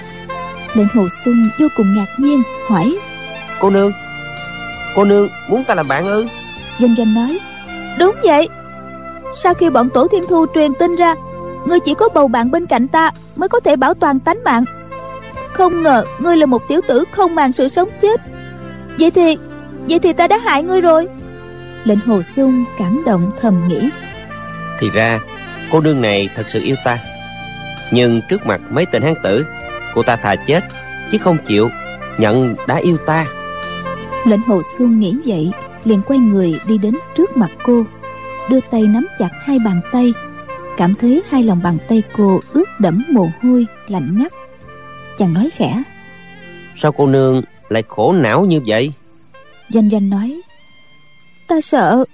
B: Lệnh hồ xuân vô cùng ngạc nhiên hỏi.
C: Cô nương cô nương muốn ta làm bạn ư?
B: Doanh doanh nói đúng vậy. Sau khi bọn tổ thiên thu truyền tin ra ngươi chỉ có bầu bạn bên cạnh ta mới có thể bảo toàn tánh mạng. Không ngờ ngươi là một tiểu tử không màng sự sống chết. Vậy thì vậy thì ta đã hại ngươi rồi. Lệnh hồ xuân cảm động thầm nghĩ.
C: Thì ra cô nương này thật sự yêu ta. Nhưng trước mặt mấy tên hán tử cô ta thà chết chứ không chịu nhận đã yêu ta
B: lệnh hồ xuân nghĩ vậy liền quay người đi đến trước mặt cô đưa tay nắm chặt hai bàn tay. Cảm thấy hai lòng bàn tay cô ướt đẫm mồ hôi lạnh ngắt. Chàng nói khẽ
C: sao cô nương lại khổ não như vậy?
B: Doanh doanh nói ta sợ.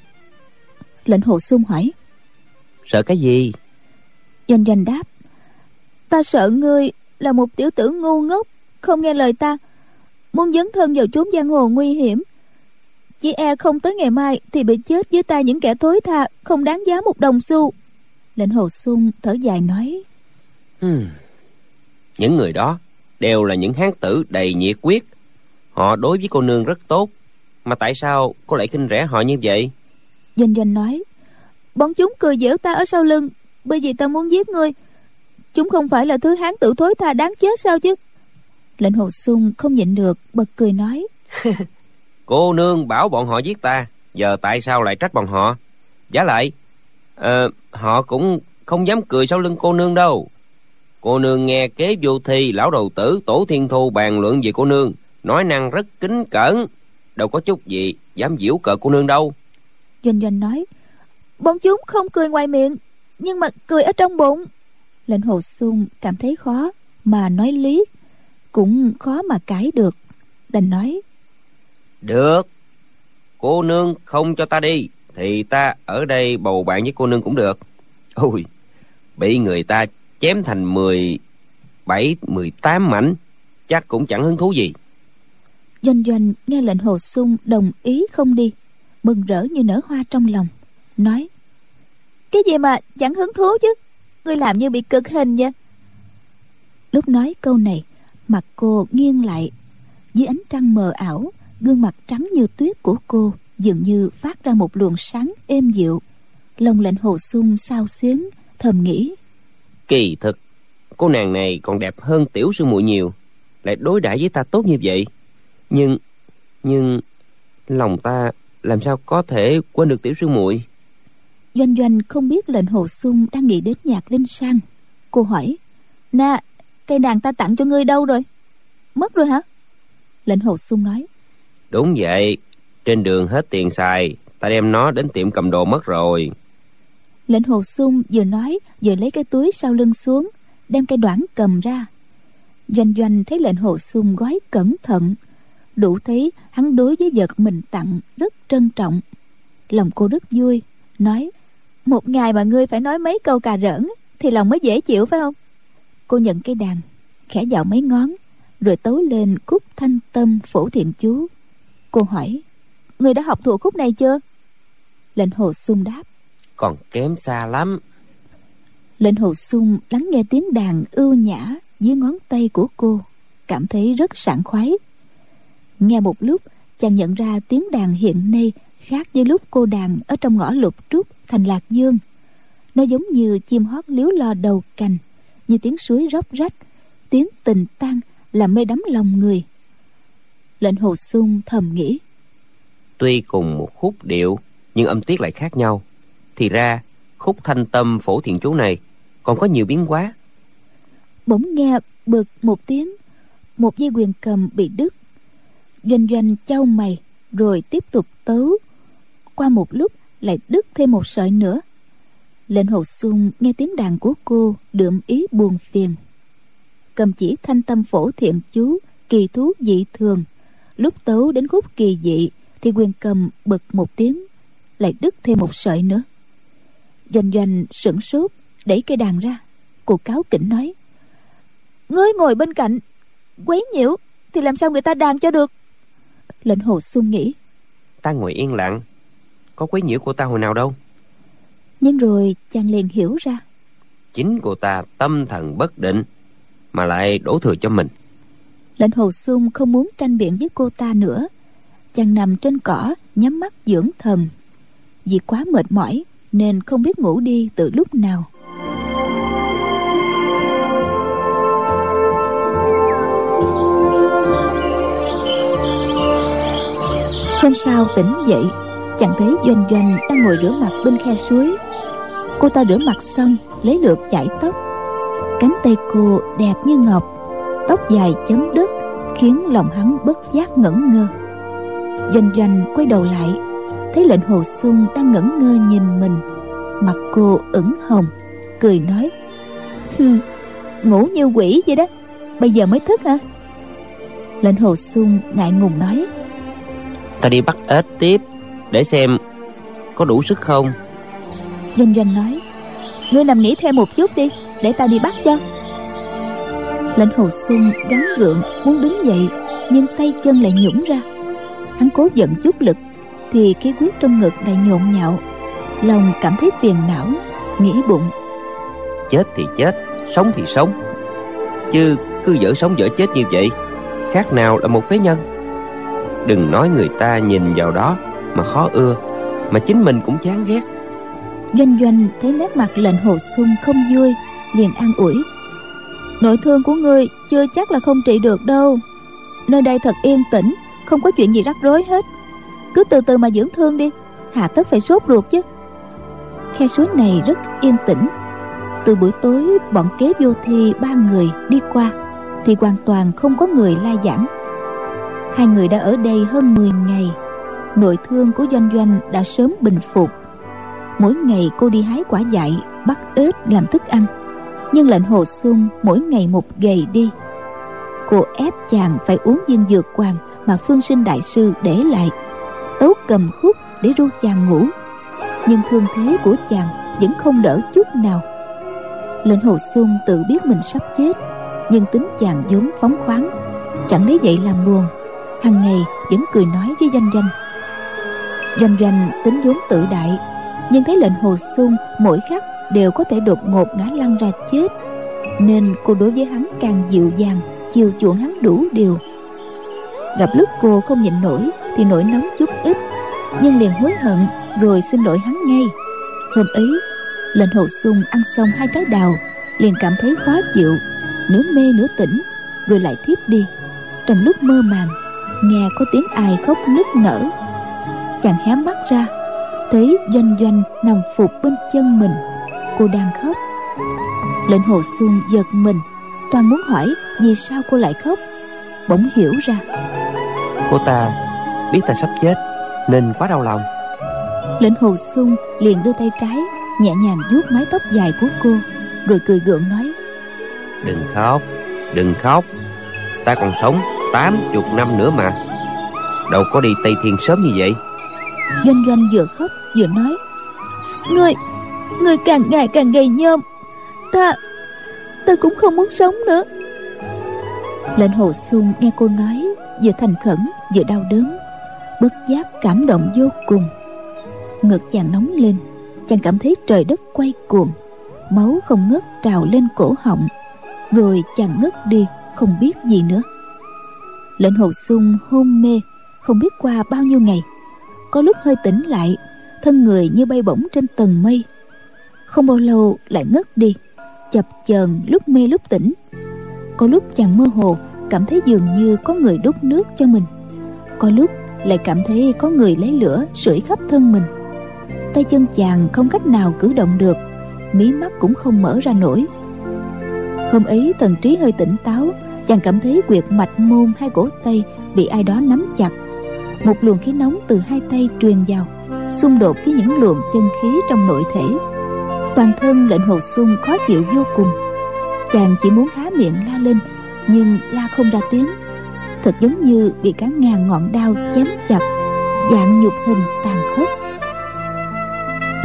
B: Lệnh hồ xuân hỏi
C: sợ cái gì?
B: Doanh doanh đáp ta sợ ngươi là một tiểu tử ngu ngốc không nghe lời ta muốn dấn thân vào chốn giang hồ nguy hiểm. Chỉ e không tới ngày mai thì bị chết với ta những kẻ thối tha không đáng giá một đồng xu. Lệnh hồ xuân thở dài nói.
C: Hmm. những người đó đều là những hán tử đầy nhiệt quyết họ đối với cô nương rất tốt. Mà tại sao cô lại khinh rẻ họ như vậy?
B: Doanh doanh nói bọn chúng cười giễu ta ở sau lưng bởi vì ta muốn giết ngươi. Chúng không phải là thứ hán tử thối tha đáng chết sao chứ lệnh hồ sung không nhịn được bật cười nói.
C: Cô nương bảo bọn họ giết ta giờ tại sao lại trách bọn họ? Giá lại uh, họ cũng không dám cười sau lưng cô nương đâu. Cô nương nghe kế vô thi lão đầu tử tổ thiên thu bàn luận về cô nương Nói năng rất kính cẩn Đâu có chút gì dám giễu cợt cô nương đâu.
B: Doanh doanh nói Bọn chúng không cười ngoài miệng Nhưng mà cười ở trong bụng. Lệnh hồ sung cảm thấy khó Mà nói lý Cũng khó mà cãi được. Đành nói
C: Được. Cô nương không cho ta đi Thì ta ở đây bầu bạn với cô nương cũng được. Ôi Bị người ta chém thành mười bảy mười tám mảnh Chắc cũng chẳng hứng thú gì.
B: Doanh doanh nghe lệnh hồ sung đồng ý không đi Mừng rỡ như nở hoa trong lòng Nói Cái gì mà chẳng hứng thú chứ? Ngươi làm như bị cực hình vậy. Lúc nói câu này Mặt cô nghiêng lại. Dưới ánh trăng mờ ảo Gương mặt trắng như tuyết của cô Dường như phát ra một luồng sáng êm dịu. Lòng lệnh hồ sung sao xuyến Thầm nghĩ.
C: Kỳ thực Cô nàng này còn đẹp hơn tiểu sư muội nhiều Lại đối đãi với ta tốt như vậy. Nhưng Nhưng Lòng ta làm sao có thể quên được tiểu sư muội?
B: Doanh doanh không biết lệnh hồ sung đang nghĩ đến nhạc linh sang. Cô hỏi Nè cây đàn ta tặng cho ngươi đâu rồi? Mất rồi hả? Lệnh hồ sung nói.
C: Đúng vậy. Trên đường hết tiền xài Ta đem nó đến tiệm cầm đồ mất rồi.
B: Lệnh hồ sung vừa nói vừa lấy cái túi sau lưng xuống đem cây đoạn cầm ra. Doanh doanh thấy lệnh hồ sung gói cẩn thận đủ thấy hắn đối với vật mình tặng rất trân trọng. Lòng cô rất vui nói một ngày mà ngươi phải nói mấy câu cà rỡn thì lòng mới dễ chịu phải không cô nhận cây đàn khẽ dạo mấy ngón rồi tấu lên khúc thanh tâm phổ thiện chú. Cô hỏi người đã học thuộc khúc này chưa? Lệnh hồ sung đáp
C: còn kém xa lắm.
B: Lệnh hồ sung lắng nghe tiếng đàn ưu nhã dưới ngón tay của cô cảm thấy rất sảng khoái. Nghe một lúc chàng nhận ra tiếng đàn hiện nay khác với lúc cô đàn ở trong ngõ lục trúc thành lạc dương. Nó giống như chim hót liếu lo đầu cành như tiếng suối róc rách tiếng tình tan làm mê đắm lòng người. Lệnh hồ sung thầm nghĩ
C: tuy cùng một khúc điệu nhưng âm tiết lại khác nhau. Thì ra khúc thanh tâm phổ thiện chú này còn có nhiều biến hóa.
B: Bỗng nghe bực một tiếng một dây quyền cầm bị đứt. Doanh doanh châu mày rồi tiếp tục tấu. Qua một lúc lại đứt thêm một sợi nữa lệnh hồ xuân, nghe tiếng đàn của cô, đượm ý buồn phiền. Cầm chỉ thanh tâm phổ thiện chú, kỳ thú dị thường. Lúc tấu đến khúc kỳ dị, thì quyền cầm bực một tiếng, lại đứt thêm một sợi nữa. Doanh doanh sửng sốt, đẩy cây đàn ra. Cô cáo kỉnh nói, ngươi ngồi bên cạnh, quấy nhiễu, thì làm sao người ta đàn cho được? Lệnh hồ xuân nghĩ,
C: ta ngồi yên lặng. Có quấy nhiễu của ta hồi nào đâu
B: nhưng rồi chàng liền hiểu ra.
C: Chính cô ta tâm thần bất định mà lại đổ thừa cho mình.
B: Lệnh hồ xuân không muốn tranh biện với cô ta nữa. Chàng nằm trên cỏ nhắm mắt dưỡng thần. Vì quá mệt mỏi nên không biết ngủ đi từ lúc nào. Hôm sau tỉnh dậy chàng thấy doanh doanh đang ngồi rửa mặt bên khe suối cô ta rửa mặt xong, lấy lượt chải tóc. Cánh tay cô đẹp như ngọc, tóc dài chấm đất khiến lòng hắn bất giác ngẩn ngơ. Doanh doanh quay đầu lại, thấy lệnh hồ sung đang ngẩn ngơ nhìn mình. Mặt cô ửng hồng, cười nói ngủ như quỷ vậy đó, bây giờ mới thức hả? Lệnh hồ sung ngại ngùng nói,
C: ta đi bắt ếch tiếp, để xem có đủ sức không
B: doanh doanh nói, ngươi nằm nghỉ thêm một chút đi, để ta đi bắt cho. Lệnh hồ sung gắng gượng muốn đứng dậy, nhưng tay chân lại nhũng ra. Hắn cố giận chút lực, thì khí huyết trong ngực lại nhộn nhạo, lòng cảm thấy phiền não, nghĩ bụng.
C: Chết thì chết, sống thì sống. Chứ cứ dở sống dở chết như vậy, khác nào là một phế nhân. Đừng nói người ta nhìn vào đó mà khó ưa, mà chính mình cũng chán ghét
B: doanh doanh thấy nét mặt lệnh hồ xuân không vui, liền an ủi. Nội thương của ngươi chưa chắc là không trị được đâu. Nơi đây thật yên tĩnh, không có chuyện gì rắc rối hết. Cứ từ từ mà dưỡng thương đi hà tất phải sốt ruột chứ. Khe suối này rất yên tĩnh. Từ buổi tối, bọn kế vô thi ba người đi qua, thì hoàn toàn không có người la giảng. Hai người đã ở đây hơn 10 ngày, nội thương của doanh doanh đã sớm bình phục mỗi ngày cô đi hái quả dại, bắt ếch làm thức ăn. Nhưng lệnh hồ xuân mỗi ngày một gầy đi. Cô ép chàng phải uống viên dược hoàng mà phương sinh đại sư để lại. Tấu cầm khúc để ru chàng ngủ. Nhưng thương thế của chàng vẫn không đỡ chút nào. Lệnh hồ xuân tự biết mình sắp chết, nhưng tính chàng vốn phóng khoáng. Chẳng lấy vậy làm buồn hàng ngày vẫn cười nói với doanh doanh. Doanh doanh tính vốn tự đại nhưng thấy lệnh hồ xuân mỗi khắc đều có thể đột ngột ngã lăn ra chết. Nên cô đối với hắn càng dịu dàng, chiều chuộng hắn đủ điều. Gặp lúc cô không nhịn nổi thì nổi nóng chút ít, nhưng liền hối hận rồi xin lỗi hắn ngay. Hôm ấy, lệnh hồ xuân ăn xong hai trái đào, liền cảm thấy khó chịu, nửa mê nửa tỉnh, rồi lại thiếp đi. Trong lúc mơ màng, nghe có tiếng ai khóc nức nở. Chàng hé mắt ra thấy doanh doanh nằm phục bên chân mình. Cô đang khóc. Lệnh hồ xuân giật mình. Toàn muốn hỏi vì sao cô lại khóc. Bỗng hiểu ra.
C: Cô ta biết ta sắp chết nên quá đau lòng.
B: Lệnh hồ xuân liền đưa tay trái nhẹ nhàng vuốt mái tóc dài của cô rồi cười gượng nói.
C: Đừng khóc đừng khóc. Ta còn sống tám chục năm nữa mà. Đâu có đi tây thiên sớm như vậy
B: doanh doanh vừa khóc, vừa nói người người càng ngày càng gầy nhôm ta ta cũng không muốn sống nữa. Lệnh hồ xuân nghe cô nói, vừa thành khẩn, vừa đau đớn, bất giác cảm động vô cùng. Ngực chàng nóng lên, chàng cảm thấy trời đất quay cuồng, máu không ngớt trào lên cổ họng, rồi chàng ngất đi, không biết gì nữa. Lệnh hồ sung hôn mê, không biết qua bao nhiêu ngày có lúc hơi tỉnh lại, thân người như bay bổng trên tầng mây. Không bao lâu lại ngất đi, chập chờn lúc mê lúc tỉnh. Có lúc chàng mơ hồ cảm thấy dường như có người đút nước cho mình. Có lúc lại cảm thấy có người lấy lửa sưởi khắp thân mình. Tay chân chàng không cách nào cử động được, mí mắt cũng không mở ra nổi. Hôm ấy thần trí hơi tỉnh táo, chàng cảm thấy quyệt mạch môn hai cổ tay bị ai đó nắm chặt một luồng khí nóng từ hai tay truyền vào, xung đột với những luồng chân khí trong nội thể. Toàn thân lệnh hồ xuân khó chịu vô cùng. Chàng chỉ muốn há miệng la lên, nhưng la không ra tiếng. Thật giống như bị cả ngàn ngọn đao chém chặt, dạng nhục hình tàn khốc.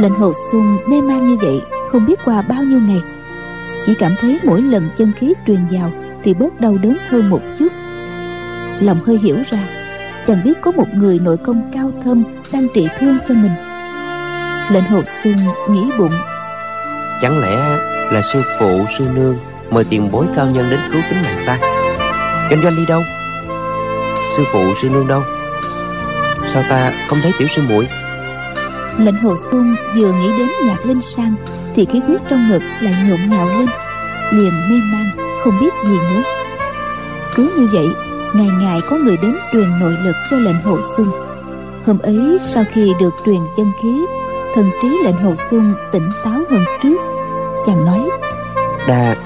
B: Lệnh hồ xuân mê man như vậy, không biết qua bao nhiêu ngày. Chỉ cảm thấy mỗi lần chân khí truyền vào thì bớt đau đớn hơn một chút. Lòng hơi hiểu ra chàng biết có một người nội công cao thâm đang trị thương cho mình. Lệnh hồ xuân nghĩ bụng.
C: Chẳng lẽ là sư phụ sư nương mời tiền bối cao nhân đến cứu tính mạng ta? Doanh doanh đi đâu? Sư phụ sư nương đâu? Sao ta không thấy tiểu sư muội?
B: Lệnh hồ xuân vừa nghĩ đến nhạc linh sang thì khí huyết trong ngực lại nhộn nhạo lên liền mê man không biết gì nữa. Cứ như vậy ngày ngày có người đến truyền nội lực cho lệnh hồ xuân hôm ấy sau khi được truyền chân khí thần trí lệnh hồ xuân tỉnh táo hơn trước. Chàng nói
C: đa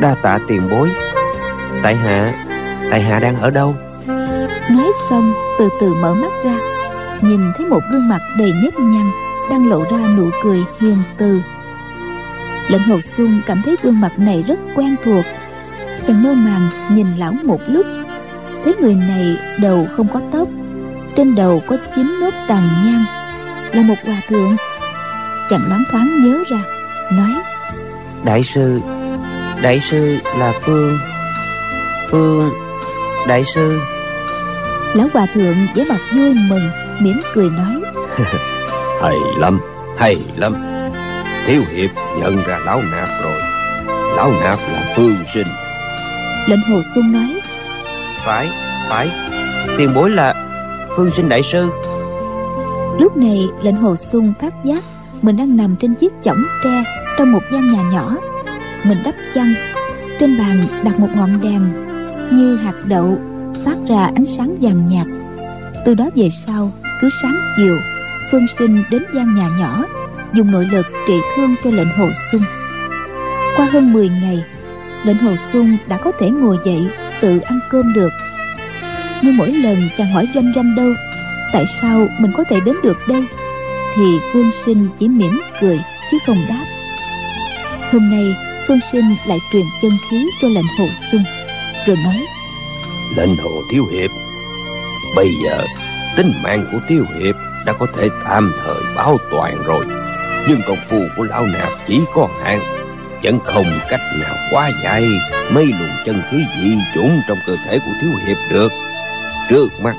C: đa tạ tiền bối. Tại hạ tại hạ đang ở đâu?
B: Nói xong từ từ mở mắt ra nhìn thấy một gương mặt đầy nếp nhăn đang lộ ra nụ cười hiền từ. Lệnh hồ xuân cảm thấy gương mặt này rất quen thuộc. Chàng mơ màng nhìn lão một lúc thấy người này đầu không có tóc trên đầu có chín nốt tàn nhang là một hòa thượng. Chàng loáng thoáng nhớ ra nói
C: đại sư đại sư là phương. Phương đại sư.
B: Lão hòa thượng với mặt vui mừng mỉm cười nói
C: hay lắm hay lắm. Thiếu hiệp nhận ra lão nạp rồi. Lão nạp là phương sinh.
B: Lệnh hồ xuân nói
C: phải phải. Tiền bối là phương sinh đại sư.
B: Lúc này, lệnh hồ xuân phát giác mình đang nằm trên chiếc chõng tre trong một gian nhà nhỏ. Mình đắp chăn, trên bàn đặt một ngọn đèn như hạt đậu, phát ra ánh sáng vàng nhạt. Từ đó về sau, cứ sáng chiều, phương sinh đến gian nhà nhỏ, dùng nội lực trị thương cho lệnh hồ xuân qua hơn 10 ngày lệnh hồ xuân đã có thể ngồi dậy, tự ăn cơm được. Nhưng mỗi lần chàng hỏi doanh doanh đâu, tại sao mình có thể đến được đây, thì phương sinh chỉ mỉm cười, chứ không đáp. Hôm nay, phương sinh lại truyền chân khí cho lệnh hồ xuân, rồi nói,
C: lệnh hồ thiếu hiệp, bây giờ tính mạng của thiếu hiệp đã có thể tạm thời bảo toàn rồi, nhưng công phu của lão nạp chỉ có hạn vẫn không cách nào quá giải mấy luồng chân khí dị chủng trong cơ thể của thiếu hiệp được. Trước mắt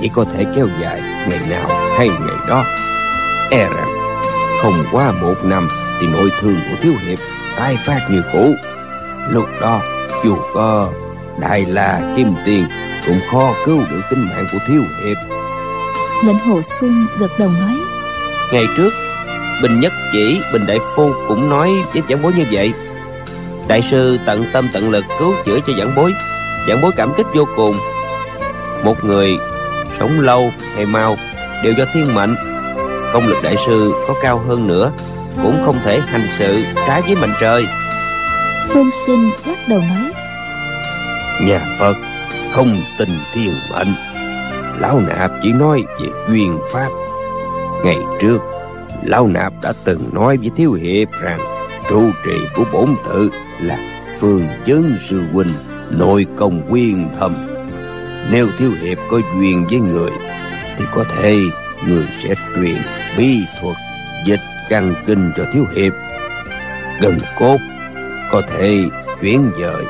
C: chỉ có thể kéo dài ngày nào hay ngày đó. E rằng không qua một năm thì nội thương của thiếu hiệp tái phát như cũ. Lúc đó dù có đại la kim tiền cũng khó cứu được tính mạng của thiếu hiệp.
B: Lệnh hồ xuân gật đầu nói
D: ngày trước bình nhất chỉ bình đại phu cũng nói với giảng bối như vậy. Đại sư tận tâm tận lực cứu chữa cho giảng bối. Giảng bối cảm kích vô cùng. Một người sống lâu hay mau đều do thiên mệnh. Công lực đại sư có cao hơn nữa cũng không thể hành sự trái với mệnh trời.
B: Phương sinh lắc đầu nói
C: nhà phật không tin thiên mệnh. Lão nạp chỉ nói về duyên pháp. Ngày trước lão nạp đã từng nói với thiếu hiệp rằng trụ trì của bổn tự là phương chấn sư huynh nội công quyên thâm. Nếu thiếu hiệp có duyên với người, thì có thể người sẽ truyền bí thuật, dịch căn kinh cho thiếu hiệp. Gần cốt, có thể chuyển dời,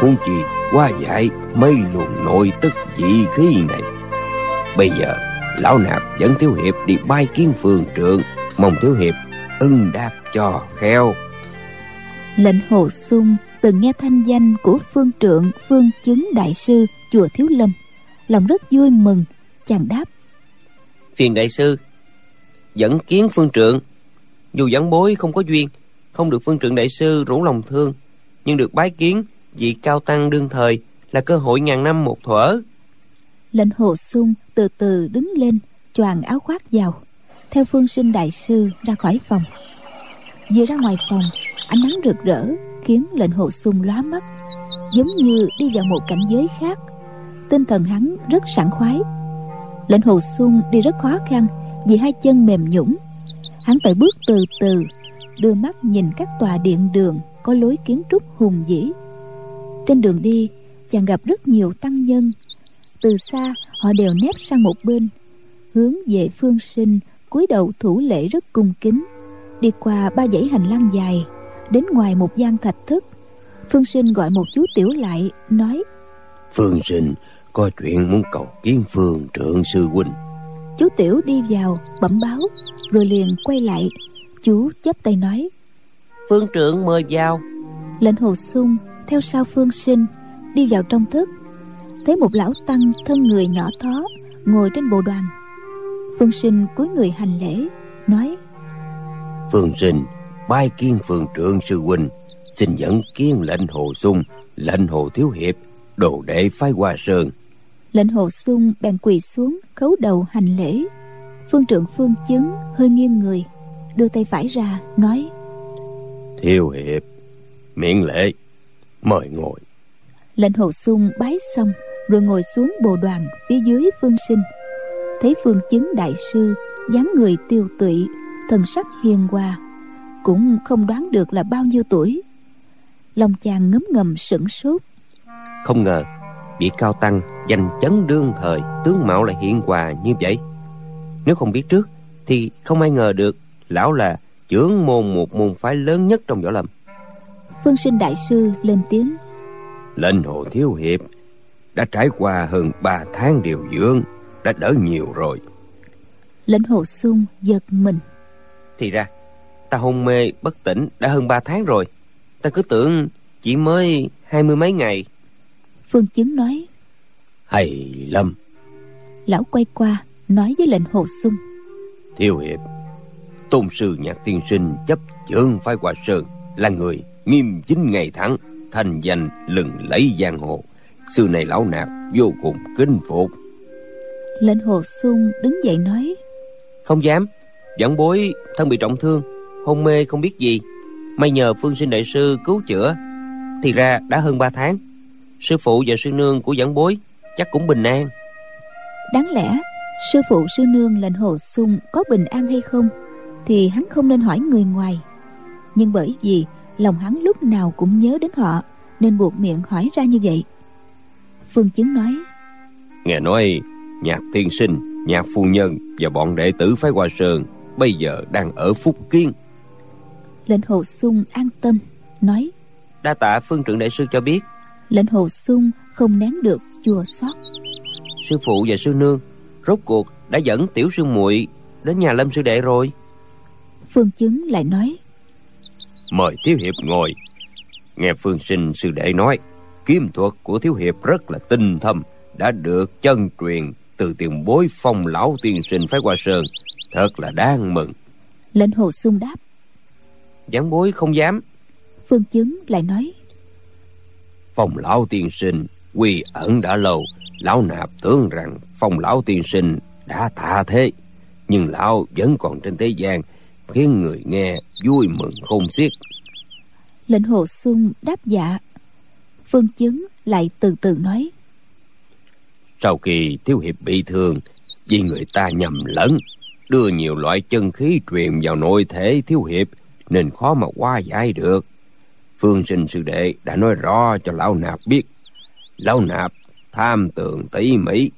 C: huống chi qua giải mấy luồng nội tức dị khí này. Bây giờ, lão nạp dẫn thiếu hiệp đi bay kiến phường trượng mong thiếu hiệp ưng đáp cho khéo
B: lệnh hồ sung từng nghe thanh danh của phương trượng phương chứng đại sư chùa thiếu lâm. Lòng rất vui mừng chàng đáp.
D: Phiền đại sư dẫn kiến phương trượng. Dù dẫn bối không có duyên không được phương trượng đại sư rủ lòng thương nhưng được bái kiến vị cao tăng đương thời là cơ hội ngàn năm một thuở.
B: Lệnh hồ sung từ từ đứng lên choàng áo khoác vào theo phương sinh đại sư ra khỏi phòng. Vừa ra ngoài phòng, ánh nắng rực rỡ khiến lệnh hồ sung lóa mắt, giống như đi vào một cảnh giới khác. Tinh thần hắn rất sảng khoái. Lệnh hồ sung đi rất khó khăn vì hai chân mềm nhũng hắn phải bước từ từ, đưa mắt nhìn các tòa điện đường có lối kiến trúc hùng vĩ. Trên đường đi, chàng gặp rất nhiều tăng nhân. Từ xa, họ đều nép sang một bên, hướng về phương sinh cúi đầu thủ lễ rất cung kính. Đi qua ba dãy hành lang dài đến ngoài một gian thạch thất. Phương sinh gọi một chú tiểu lại nói
C: phương sinh có chuyện muốn cầu kiến phương trượng sư huynh.
B: Chú tiểu đi vào bẩm báo rồi liền quay lại. Chú chắp tay nói
D: phương trượng mời vào.
B: Lệnh hồ sung theo sau phương sinh đi vào trong thất. Thấy một lão tăng thân người nhỏ thó ngồi trên bộ đoàn phương sinh cúi người hành lễ nói
C: phương sinh bái kiến phương trượng sư huynh xin dẫn kiến lệnh hồ sung lệnh hồ thiếu hiệp đồ đệ phái hoa sơn.
B: Lệnh hồ sung bèn quỳ xuống khấu đầu hành lễ. Phương trượng phương chứng hơi nghiêng người đưa tay phải ra nói
C: thiếu hiệp miễn lễ mời ngồi.
B: Lệnh hồ sung bái xong rồi ngồi xuống bồ đoàn phía dưới phương sinh thấy phương chứng đại sư dáng người tiêu tụy thần sắc hiền hòa cũng không đoán được là bao nhiêu tuổi. Lòng chàng ngấm ngầm sửng sốt.
D: Không ngờ bị cao tăng danh chấn đương thời tướng mạo lại hiện hòa như vậy. Nếu không biết trước thì không ai ngờ được lão là trưởng môn một môn phái lớn nhất trong võ lâm.
B: Phương sinh đại sư lên tiếng.
C: Lệnh hồ thiếu hiệp đã trải qua hơn ba tháng điều dưỡng đã đỡ nhiều rồi.
B: Lệnh hồ sung giật mình.
D: Thì ra ta hôn mê bất tỉnh đã hơn ba tháng rồi. Ta cứ tưởng chỉ mới hai mươi mấy ngày.
B: Phương chứng nói.
C: Hay lầm
B: lão quay qua nói với lệnh hồ sung.
C: Thiếu hiệp tôn sư nhạc tiên sinh chấp chưởng phái hòa sơn là người nghiêm chính ngày thắng thành danh lừng lấy giang hồ. Xưa này lão nạp vô cùng kính phục
B: lệnh hồ sung đứng dậy nói
D: không dám dẫn bối thân bị trọng thương hôn mê không biết gì.
E: May nhờ phương sinh đại sư cứu chữa thì ra đã hơn ba tháng. Sư phụ và sư nương của giảng bối chắc cũng bình an.
B: Đáng lẽ sư phụ sư nương lệnh hồ sung có bình an hay không thì hắn không nên hỏi người ngoài. Nhưng bởi vì lòng hắn lúc nào cũng nhớ đến họ nên buộc miệng hỏi ra như vậy. Phương chứng nói
C: nghe nói nhạc tiên sinh nhạc phu nhân và bọn đệ tử phái hoa sơn bây giờ đang ở phúc kiên.
B: Lệnh hồ sung an tâm nói
E: đa tạ phương trưởng đại sư cho biết.
B: Lệnh hồ sung không nén được chùa xót.
E: Sư phụ và sư nương rốt cuộc đã dẫn tiểu sư muội đến nhà lâm sư đệ rồi.
B: Phương chứng lại nói
C: mời thiếu hiệp ngồi. Nghe phương sinh sư đệ nói kiếm thuật của thiếu hiệp rất là tinh thâm đã được chân truyền từ tiền bối phong lão tiên sinh phái hoa sơn. Thật là đáng mừng.
B: Lệnh hồ sung đáp.
E: Giảng bối không dám.
B: Phương chứng lại nói.
C: Phong lão tiên sinh quy ẩn đã lâu. Lão nạp tưởng rằng phong lão tiên sinh đã tạ thế. Nhưng lão vẫn còn trên thế gian khiến người nghe vui mừng khôn xiết.
B: Lệnh hồ sung đáp dạ. Phương chứng lại từ từ nói
C: sau khi thiếu hiệp bị thương, vì người ta nhầm lẫn, đưa nhiều loại chân khí truyền vào nội thể thiếu hiệp, nên khó mà qua giải được. Phương sinh sư đệ đã nói rõ cho lão nạp biết, lão nạp tham tường tỉ mỉ,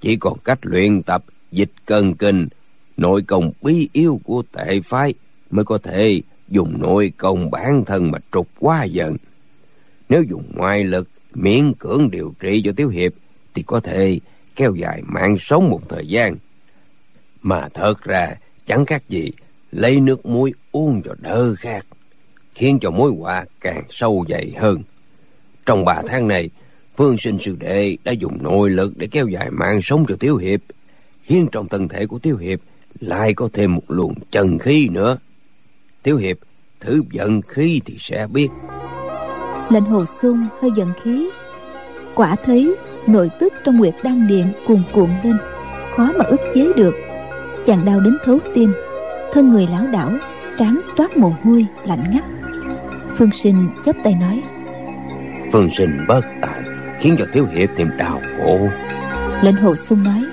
C: chỉ còn cách luyện tập dịch cân kinh, nội công bí yêu của tệ phái mới có thể dùng nội công bản thân mà trục qua giận nếu dùng ngoại lực miễn cưỡng điều trị cho thiếu hiệp thì có thể kéo dài mạng sống một thời gian. Mà thật ra, chẳng khác gì lấy nước muối uống cho đỡ khát, khiến cho mối họa càng sâu dày hơn. Trong ba tháng này, phương sinh sư đệ đã dùng nội lực để kéo dài mạng sống cho Tiểu hiệp, khiến trong thân thể của Tiểu hiệp lại có thêm một luồng chân khí nữa. Tiểu hiệp thử giận khí thì sẽ biết.
B: Lệnh hồ sung hơi giận khí. Quả thấy nội tức trong nguyệt đan điện cuồn cuộn lên khó mà ức chế được. Chàng đau đến thấu tim thân người lão đảo trán toát mồ hôi lạnh ngắt. Phương sinh chắp tay nói
C: phương sinh bất tài khiến cho thiếu hiệp thêm đau khổ.
B: Lệnh hồ sung nói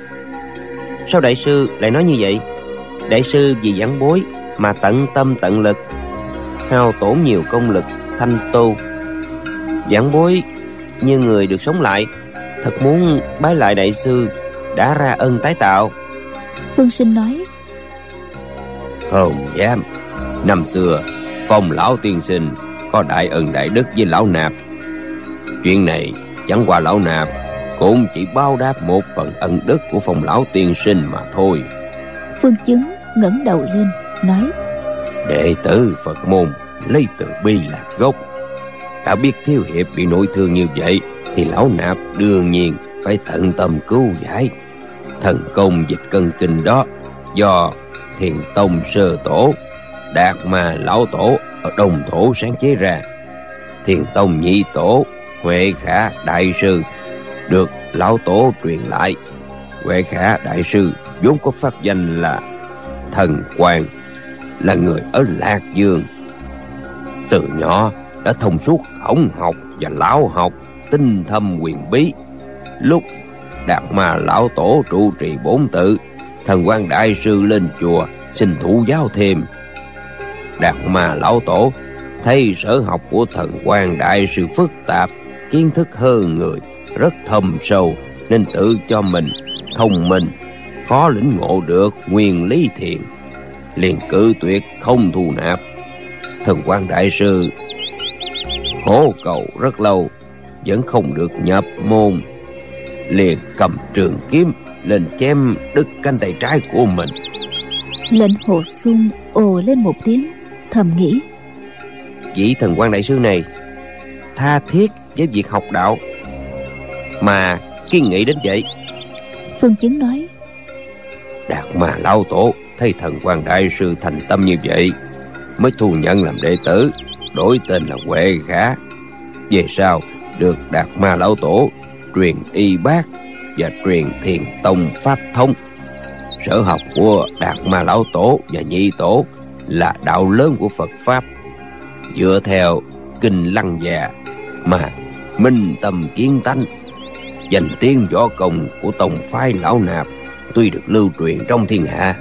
E: sao đại sư lại nói như vậy? Đại sư vì giảng bối mà tận tâm tận lực hao tổn nhiều công lực thanh tu. Giảng bối như người được sống lại thật muốn bái lại đại sư đã ra ân tái tạo.
B: Phương sinh nói.
C: Không dám. Năm xưa phong lão tiên sinh có đại ân đại đức với lão nạp. Chuyện này chẳng qua lão nạp cũng chỉ báo đáp một phần ân đức của phong lão tiên sinh mà thôi.
B: Phương chứng ngẩng đầu lên nói.
C: Đệ tử phật môn lấy từ bi là gốc. Đã biết thiếu hiệp bị nội thương như vậy thì lão nạp đương nhiên phải tận tâm cứu giải. Thần công dịch cân kinh đó do thiền tông sơ tổ, đạt mà lão tổ ở đồng thổ sáng chế ra. Thiền tông nhị tổ, huệ khả đại sư được lão tổ truyền lại. Huệ khả đại sư vốn có pháp danh là thần quang, là người ở lạc dương. Từ nhỏ đã thông suốt khổng học và lão học tinh thâm quyền bí. Lúc đạt ma lão tổ trụ trì bốn tự, thần quan đại sư lên chùa xin thủ giáo thêm. Đạt ma lão tổ thấy sở học của thần quan đại sư phức tạp, kiến thức hơn người, rất thâm sâu, nên tự cho mình thông minh, khó lĩnh ngộ được nguyên lý thiện, liền cự tuyệt không thu nạp. Thần quan đại sư khổ cầu rất lâu vẫn không được nhập môn. Liền cầm trường kiếm lên chém đứt cánh tay trái của mình.
B: Lệnh hồ sung ồ lên một tiếng thầm nghĩ.
E: Vị thần quan đại sư này tha thiết với việc học đạo mà kiên nghị đến vậy.
B: Phương chứng nói
C: đạt mà lão tổ thấy thần quan đại sư thành tâm như vậy mới thu nhận làm đệ tử đổi tên là huệ khả về sau được đạt ma lão tổ, truyền y bác và truyền thiền tông pháp thông. Sở học của đạt ma lão tổ và nhị tổ là đạo lớn của phật pháp. Dựa theo kinh lăng già mà minh tâm kiến tánh danh tiếng võ công của tông phái lão nạp tuy được lưu truyền trong thiên hạ.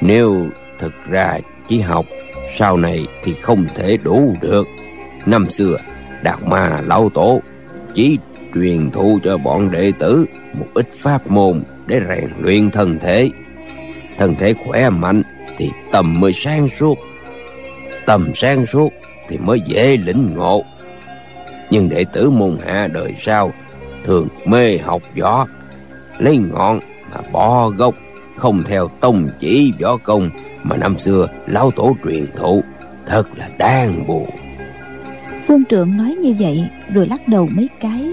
C: Nếu thực ra chỉ học, sau này thì không thể đủ được. Năm xưa đạt ma lão tổ, chỉ truyền thụ cho bọn đệ tử một ít pháp môn để rèn luyện thân thể. Thân thể khỏe mạnh thì tâm mới sáng suốt tâm sáng suốt thì mới dễ lĩnh ngộ. Nhưng đệ tử môn hạ đời sau thường mê học võ, lấy ngọn mà bỏ gốc, không theo tông chỉ võ công mà năm xưa lão tổ truyền thụ, thật là đáng buồn
B: phương trượng nói như vậy rồi lắc đầu mấy cái.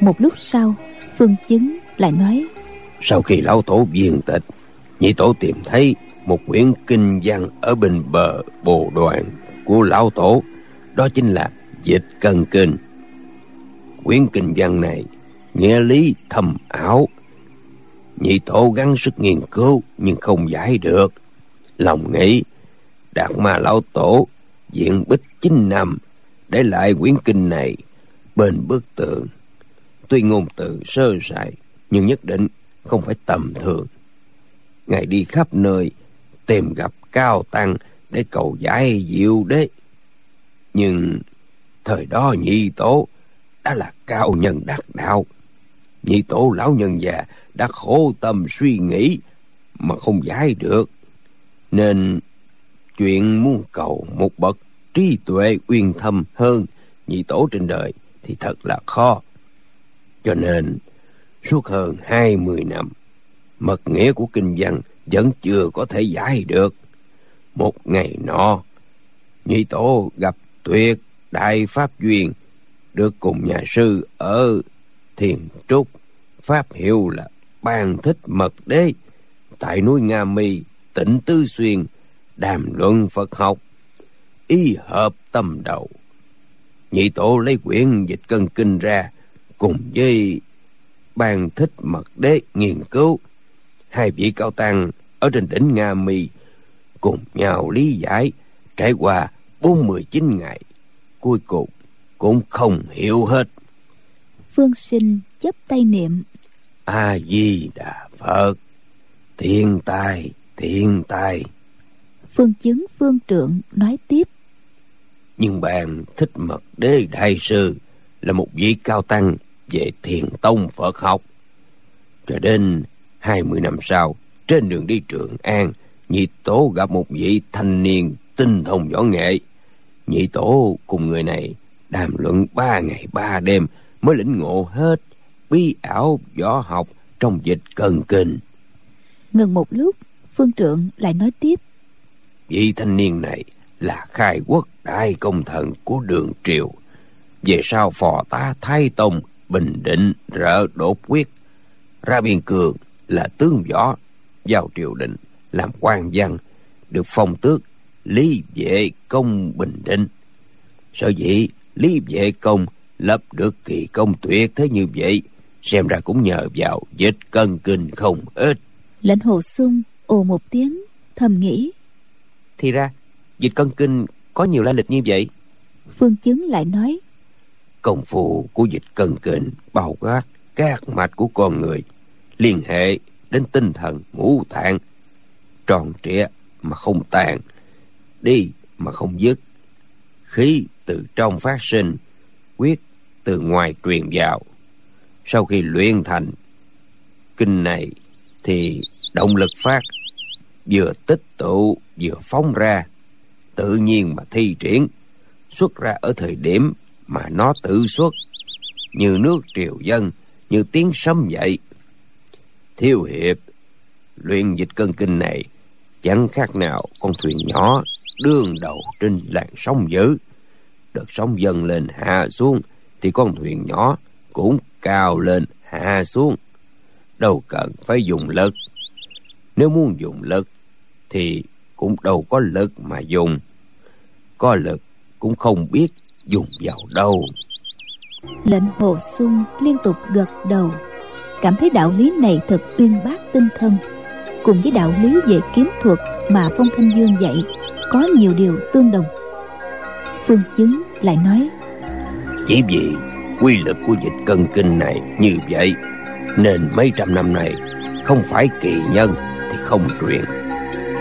B: Một lúc sau, phương chứng lại nói,
C: sau khi lão tổ viên tịch, nhị tổ tìm thấy một quyển kinh văn ở bên bờ bồ đoàn của lão tổ, đó chính là dịch cân kinh. Quyển kinh văn này nghĩa lý thầm ảo. Nhị tổ gắng sức nghiên cứu nhưng không giải được. Lòng nghĩ, đạt ma lão tổ diện bích chín năm để lại quyển kinh này bên bức tượng tuy ngôn từ sơ sài, nhưng nhất định không phải tầm thường. Ngài đi khắp nơi, tìm gặp cao tăng để cầu giải diệu đế. Nhưng thời đó nhị tổ đã là cao nhân đắc đạo. Nhị tổ lão nhân già đã khổ tâm suy nghĩ mà không giải được. Nên chuyện muốn cầu một bậc trí tuệ uyên thâm hơn nhị tổ trên đời thì thật là khó. Cho nên, suốt hơn hai mươi năm, mật nghĩa của kinh văn vẫn chưa có thể giải được. Một ngày nọ, nhị tổ gặp tuyệt đại pháp duyên, được cùng nhà sư ở thiền trúc, pháp hiệu là ban thích mật đế, tại núi nga mi, tỉnh tư xuyên, đàm luận phật học y hợp tâm đầu. Nhị tổ lấy quyển dịch cân kinh ra cùng với ban thích mật đế nghiên cứu. Hai vị cao tăng ở trên đỉnh nga mi cùng nhau lý giải trải qua bốn mươi chín ngày cuối cùng cũng không hiểu hết.
B: Phương sinh chấp tay niệm.
C: A di đà phật. Thiên tài thiên tài.
B: Phương chứng phương trượng nói tiếp
C: nhưng bạn thích mật đế đại sư là một vị cao tăng về thiền tông phật học. Cho đến hai mươi năm sau trên đường đi trường an nhị tổ gặp một vị thanh niên tinh thông võ nghệ. Nhị tổ cùng người này đàm luận ba ngày ba đêm mới lĩnh ngộ hết bí ảo võ học trong dịch cần kinh.
B: Ngừng một lúc phương trượng lại nói tiếp.
C: Vị thanh niên này là khai quốc đại công thần của đường triều. Về sau phò tá thái tông bình định rỡ đột quyết. Ra biên cường là tướng võ vào triều đình làm quan văn được phong tước lý vệ công bình định. Sở dĩ lý vệ công lập được kỳ công tuyệt thế như vậy xem ra cũng nhờ vào dịch cân kinh không ít.
B: Lệnh hồ sung ồ một tiếng thầm nghĩ.
F: Thì ra dịch cân kinh có nhiều lai lịch như vậy?
B: Phương chứng lại nói
C: công phu của dịch cân kinh bao quát các mạch của con người liên hệ đến tinh thần ngũ tạng tròn trịa mà không tàn đi mà không dứt khí từ trong phát sinh quyết từ ngoài truyền vào. Sau khi luyện thành kinh này thì động lực phát vừa tích tụ vừa phóng ra tự nhiên mà thi triển, xuất ra ở thời điểm mà nó tự xuất, như nước triều dân, như tiếng sấm dậy. Thiếu hiệp, luyện dịch cân kinh này, chẳng khác nào con thuyền nhỏ đương đầu trên làn sóng dữ. Đợt sóng dâng lên hạ xuống, thì con thuyền nhỏ cũng cao lên hạ xuống. Đâu cần phải dùng lực. Nếu muốn dùng lực, thì cũng đâu có lực mà dùng có lực cũng không biết dùng vào đâu.
B: Lệnh hồ sung liên tục gật đầu. Cảm thấy đạo lý này thật uyên bác tinh thân cùng với đạo lý về kiếm thuật mà phong thanh dương dạy có nhiều điều tương đồng. Phương chứng lại nói
C: chỉ vì quy lực của dịch cân kinh này như vậy nên mấy trăm năm này không phải kỳ nhân thì không truyền.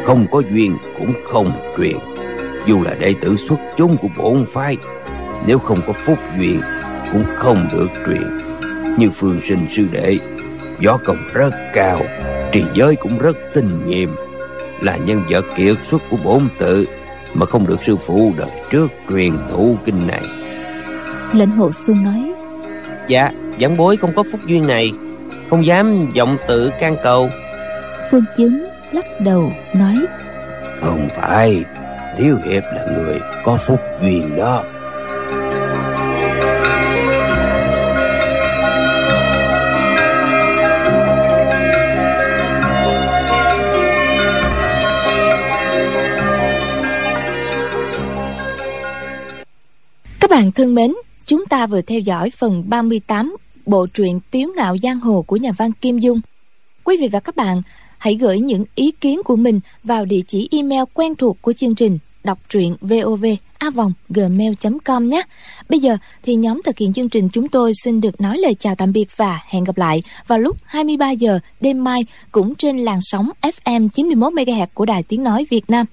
C: Không có duyên cũng không truyền dù là đệ tử xuất chúng của bổn phái nếu không có phúc duyên cũng không được truyền. Như phương sinh sư đệ võ công rất cao trì giới cũng rất tinh nhiệm. Là nhân vật kiệt xuất của bổn tự mà không được sư phụ đời trước truyền thụ kinh này.
B: Lệnh hồ xuân nói
G: dạ giảng bối không có phúc duyên này không dám vọng tự can cầu.
B: Phương chứng lắc đầu nói
C: không phải thiếu hiệp là người có phúc duyên đó
A: Các bạn thân mến, chúng ta vừa theo dõi phần 38 bộ truyện Tiếu ngạo giang hồ của nhà văn Kim Dung. Quý vị và các bạn hãy gửi những ý kiến của mình vào địa chỉ email quen thuộc của chương trình đọc truyện vov a vòng gmail.com nhé. Bây giờ thì nhóm thực hiện chương trình chúng tôi xin được nói lời chào tạm biệt và hẹn gặp lại vào lúc 23 giờ đêm mai cũng trên làn sóng FM 91 MHz của Đài Tiếng nói Việt Nam.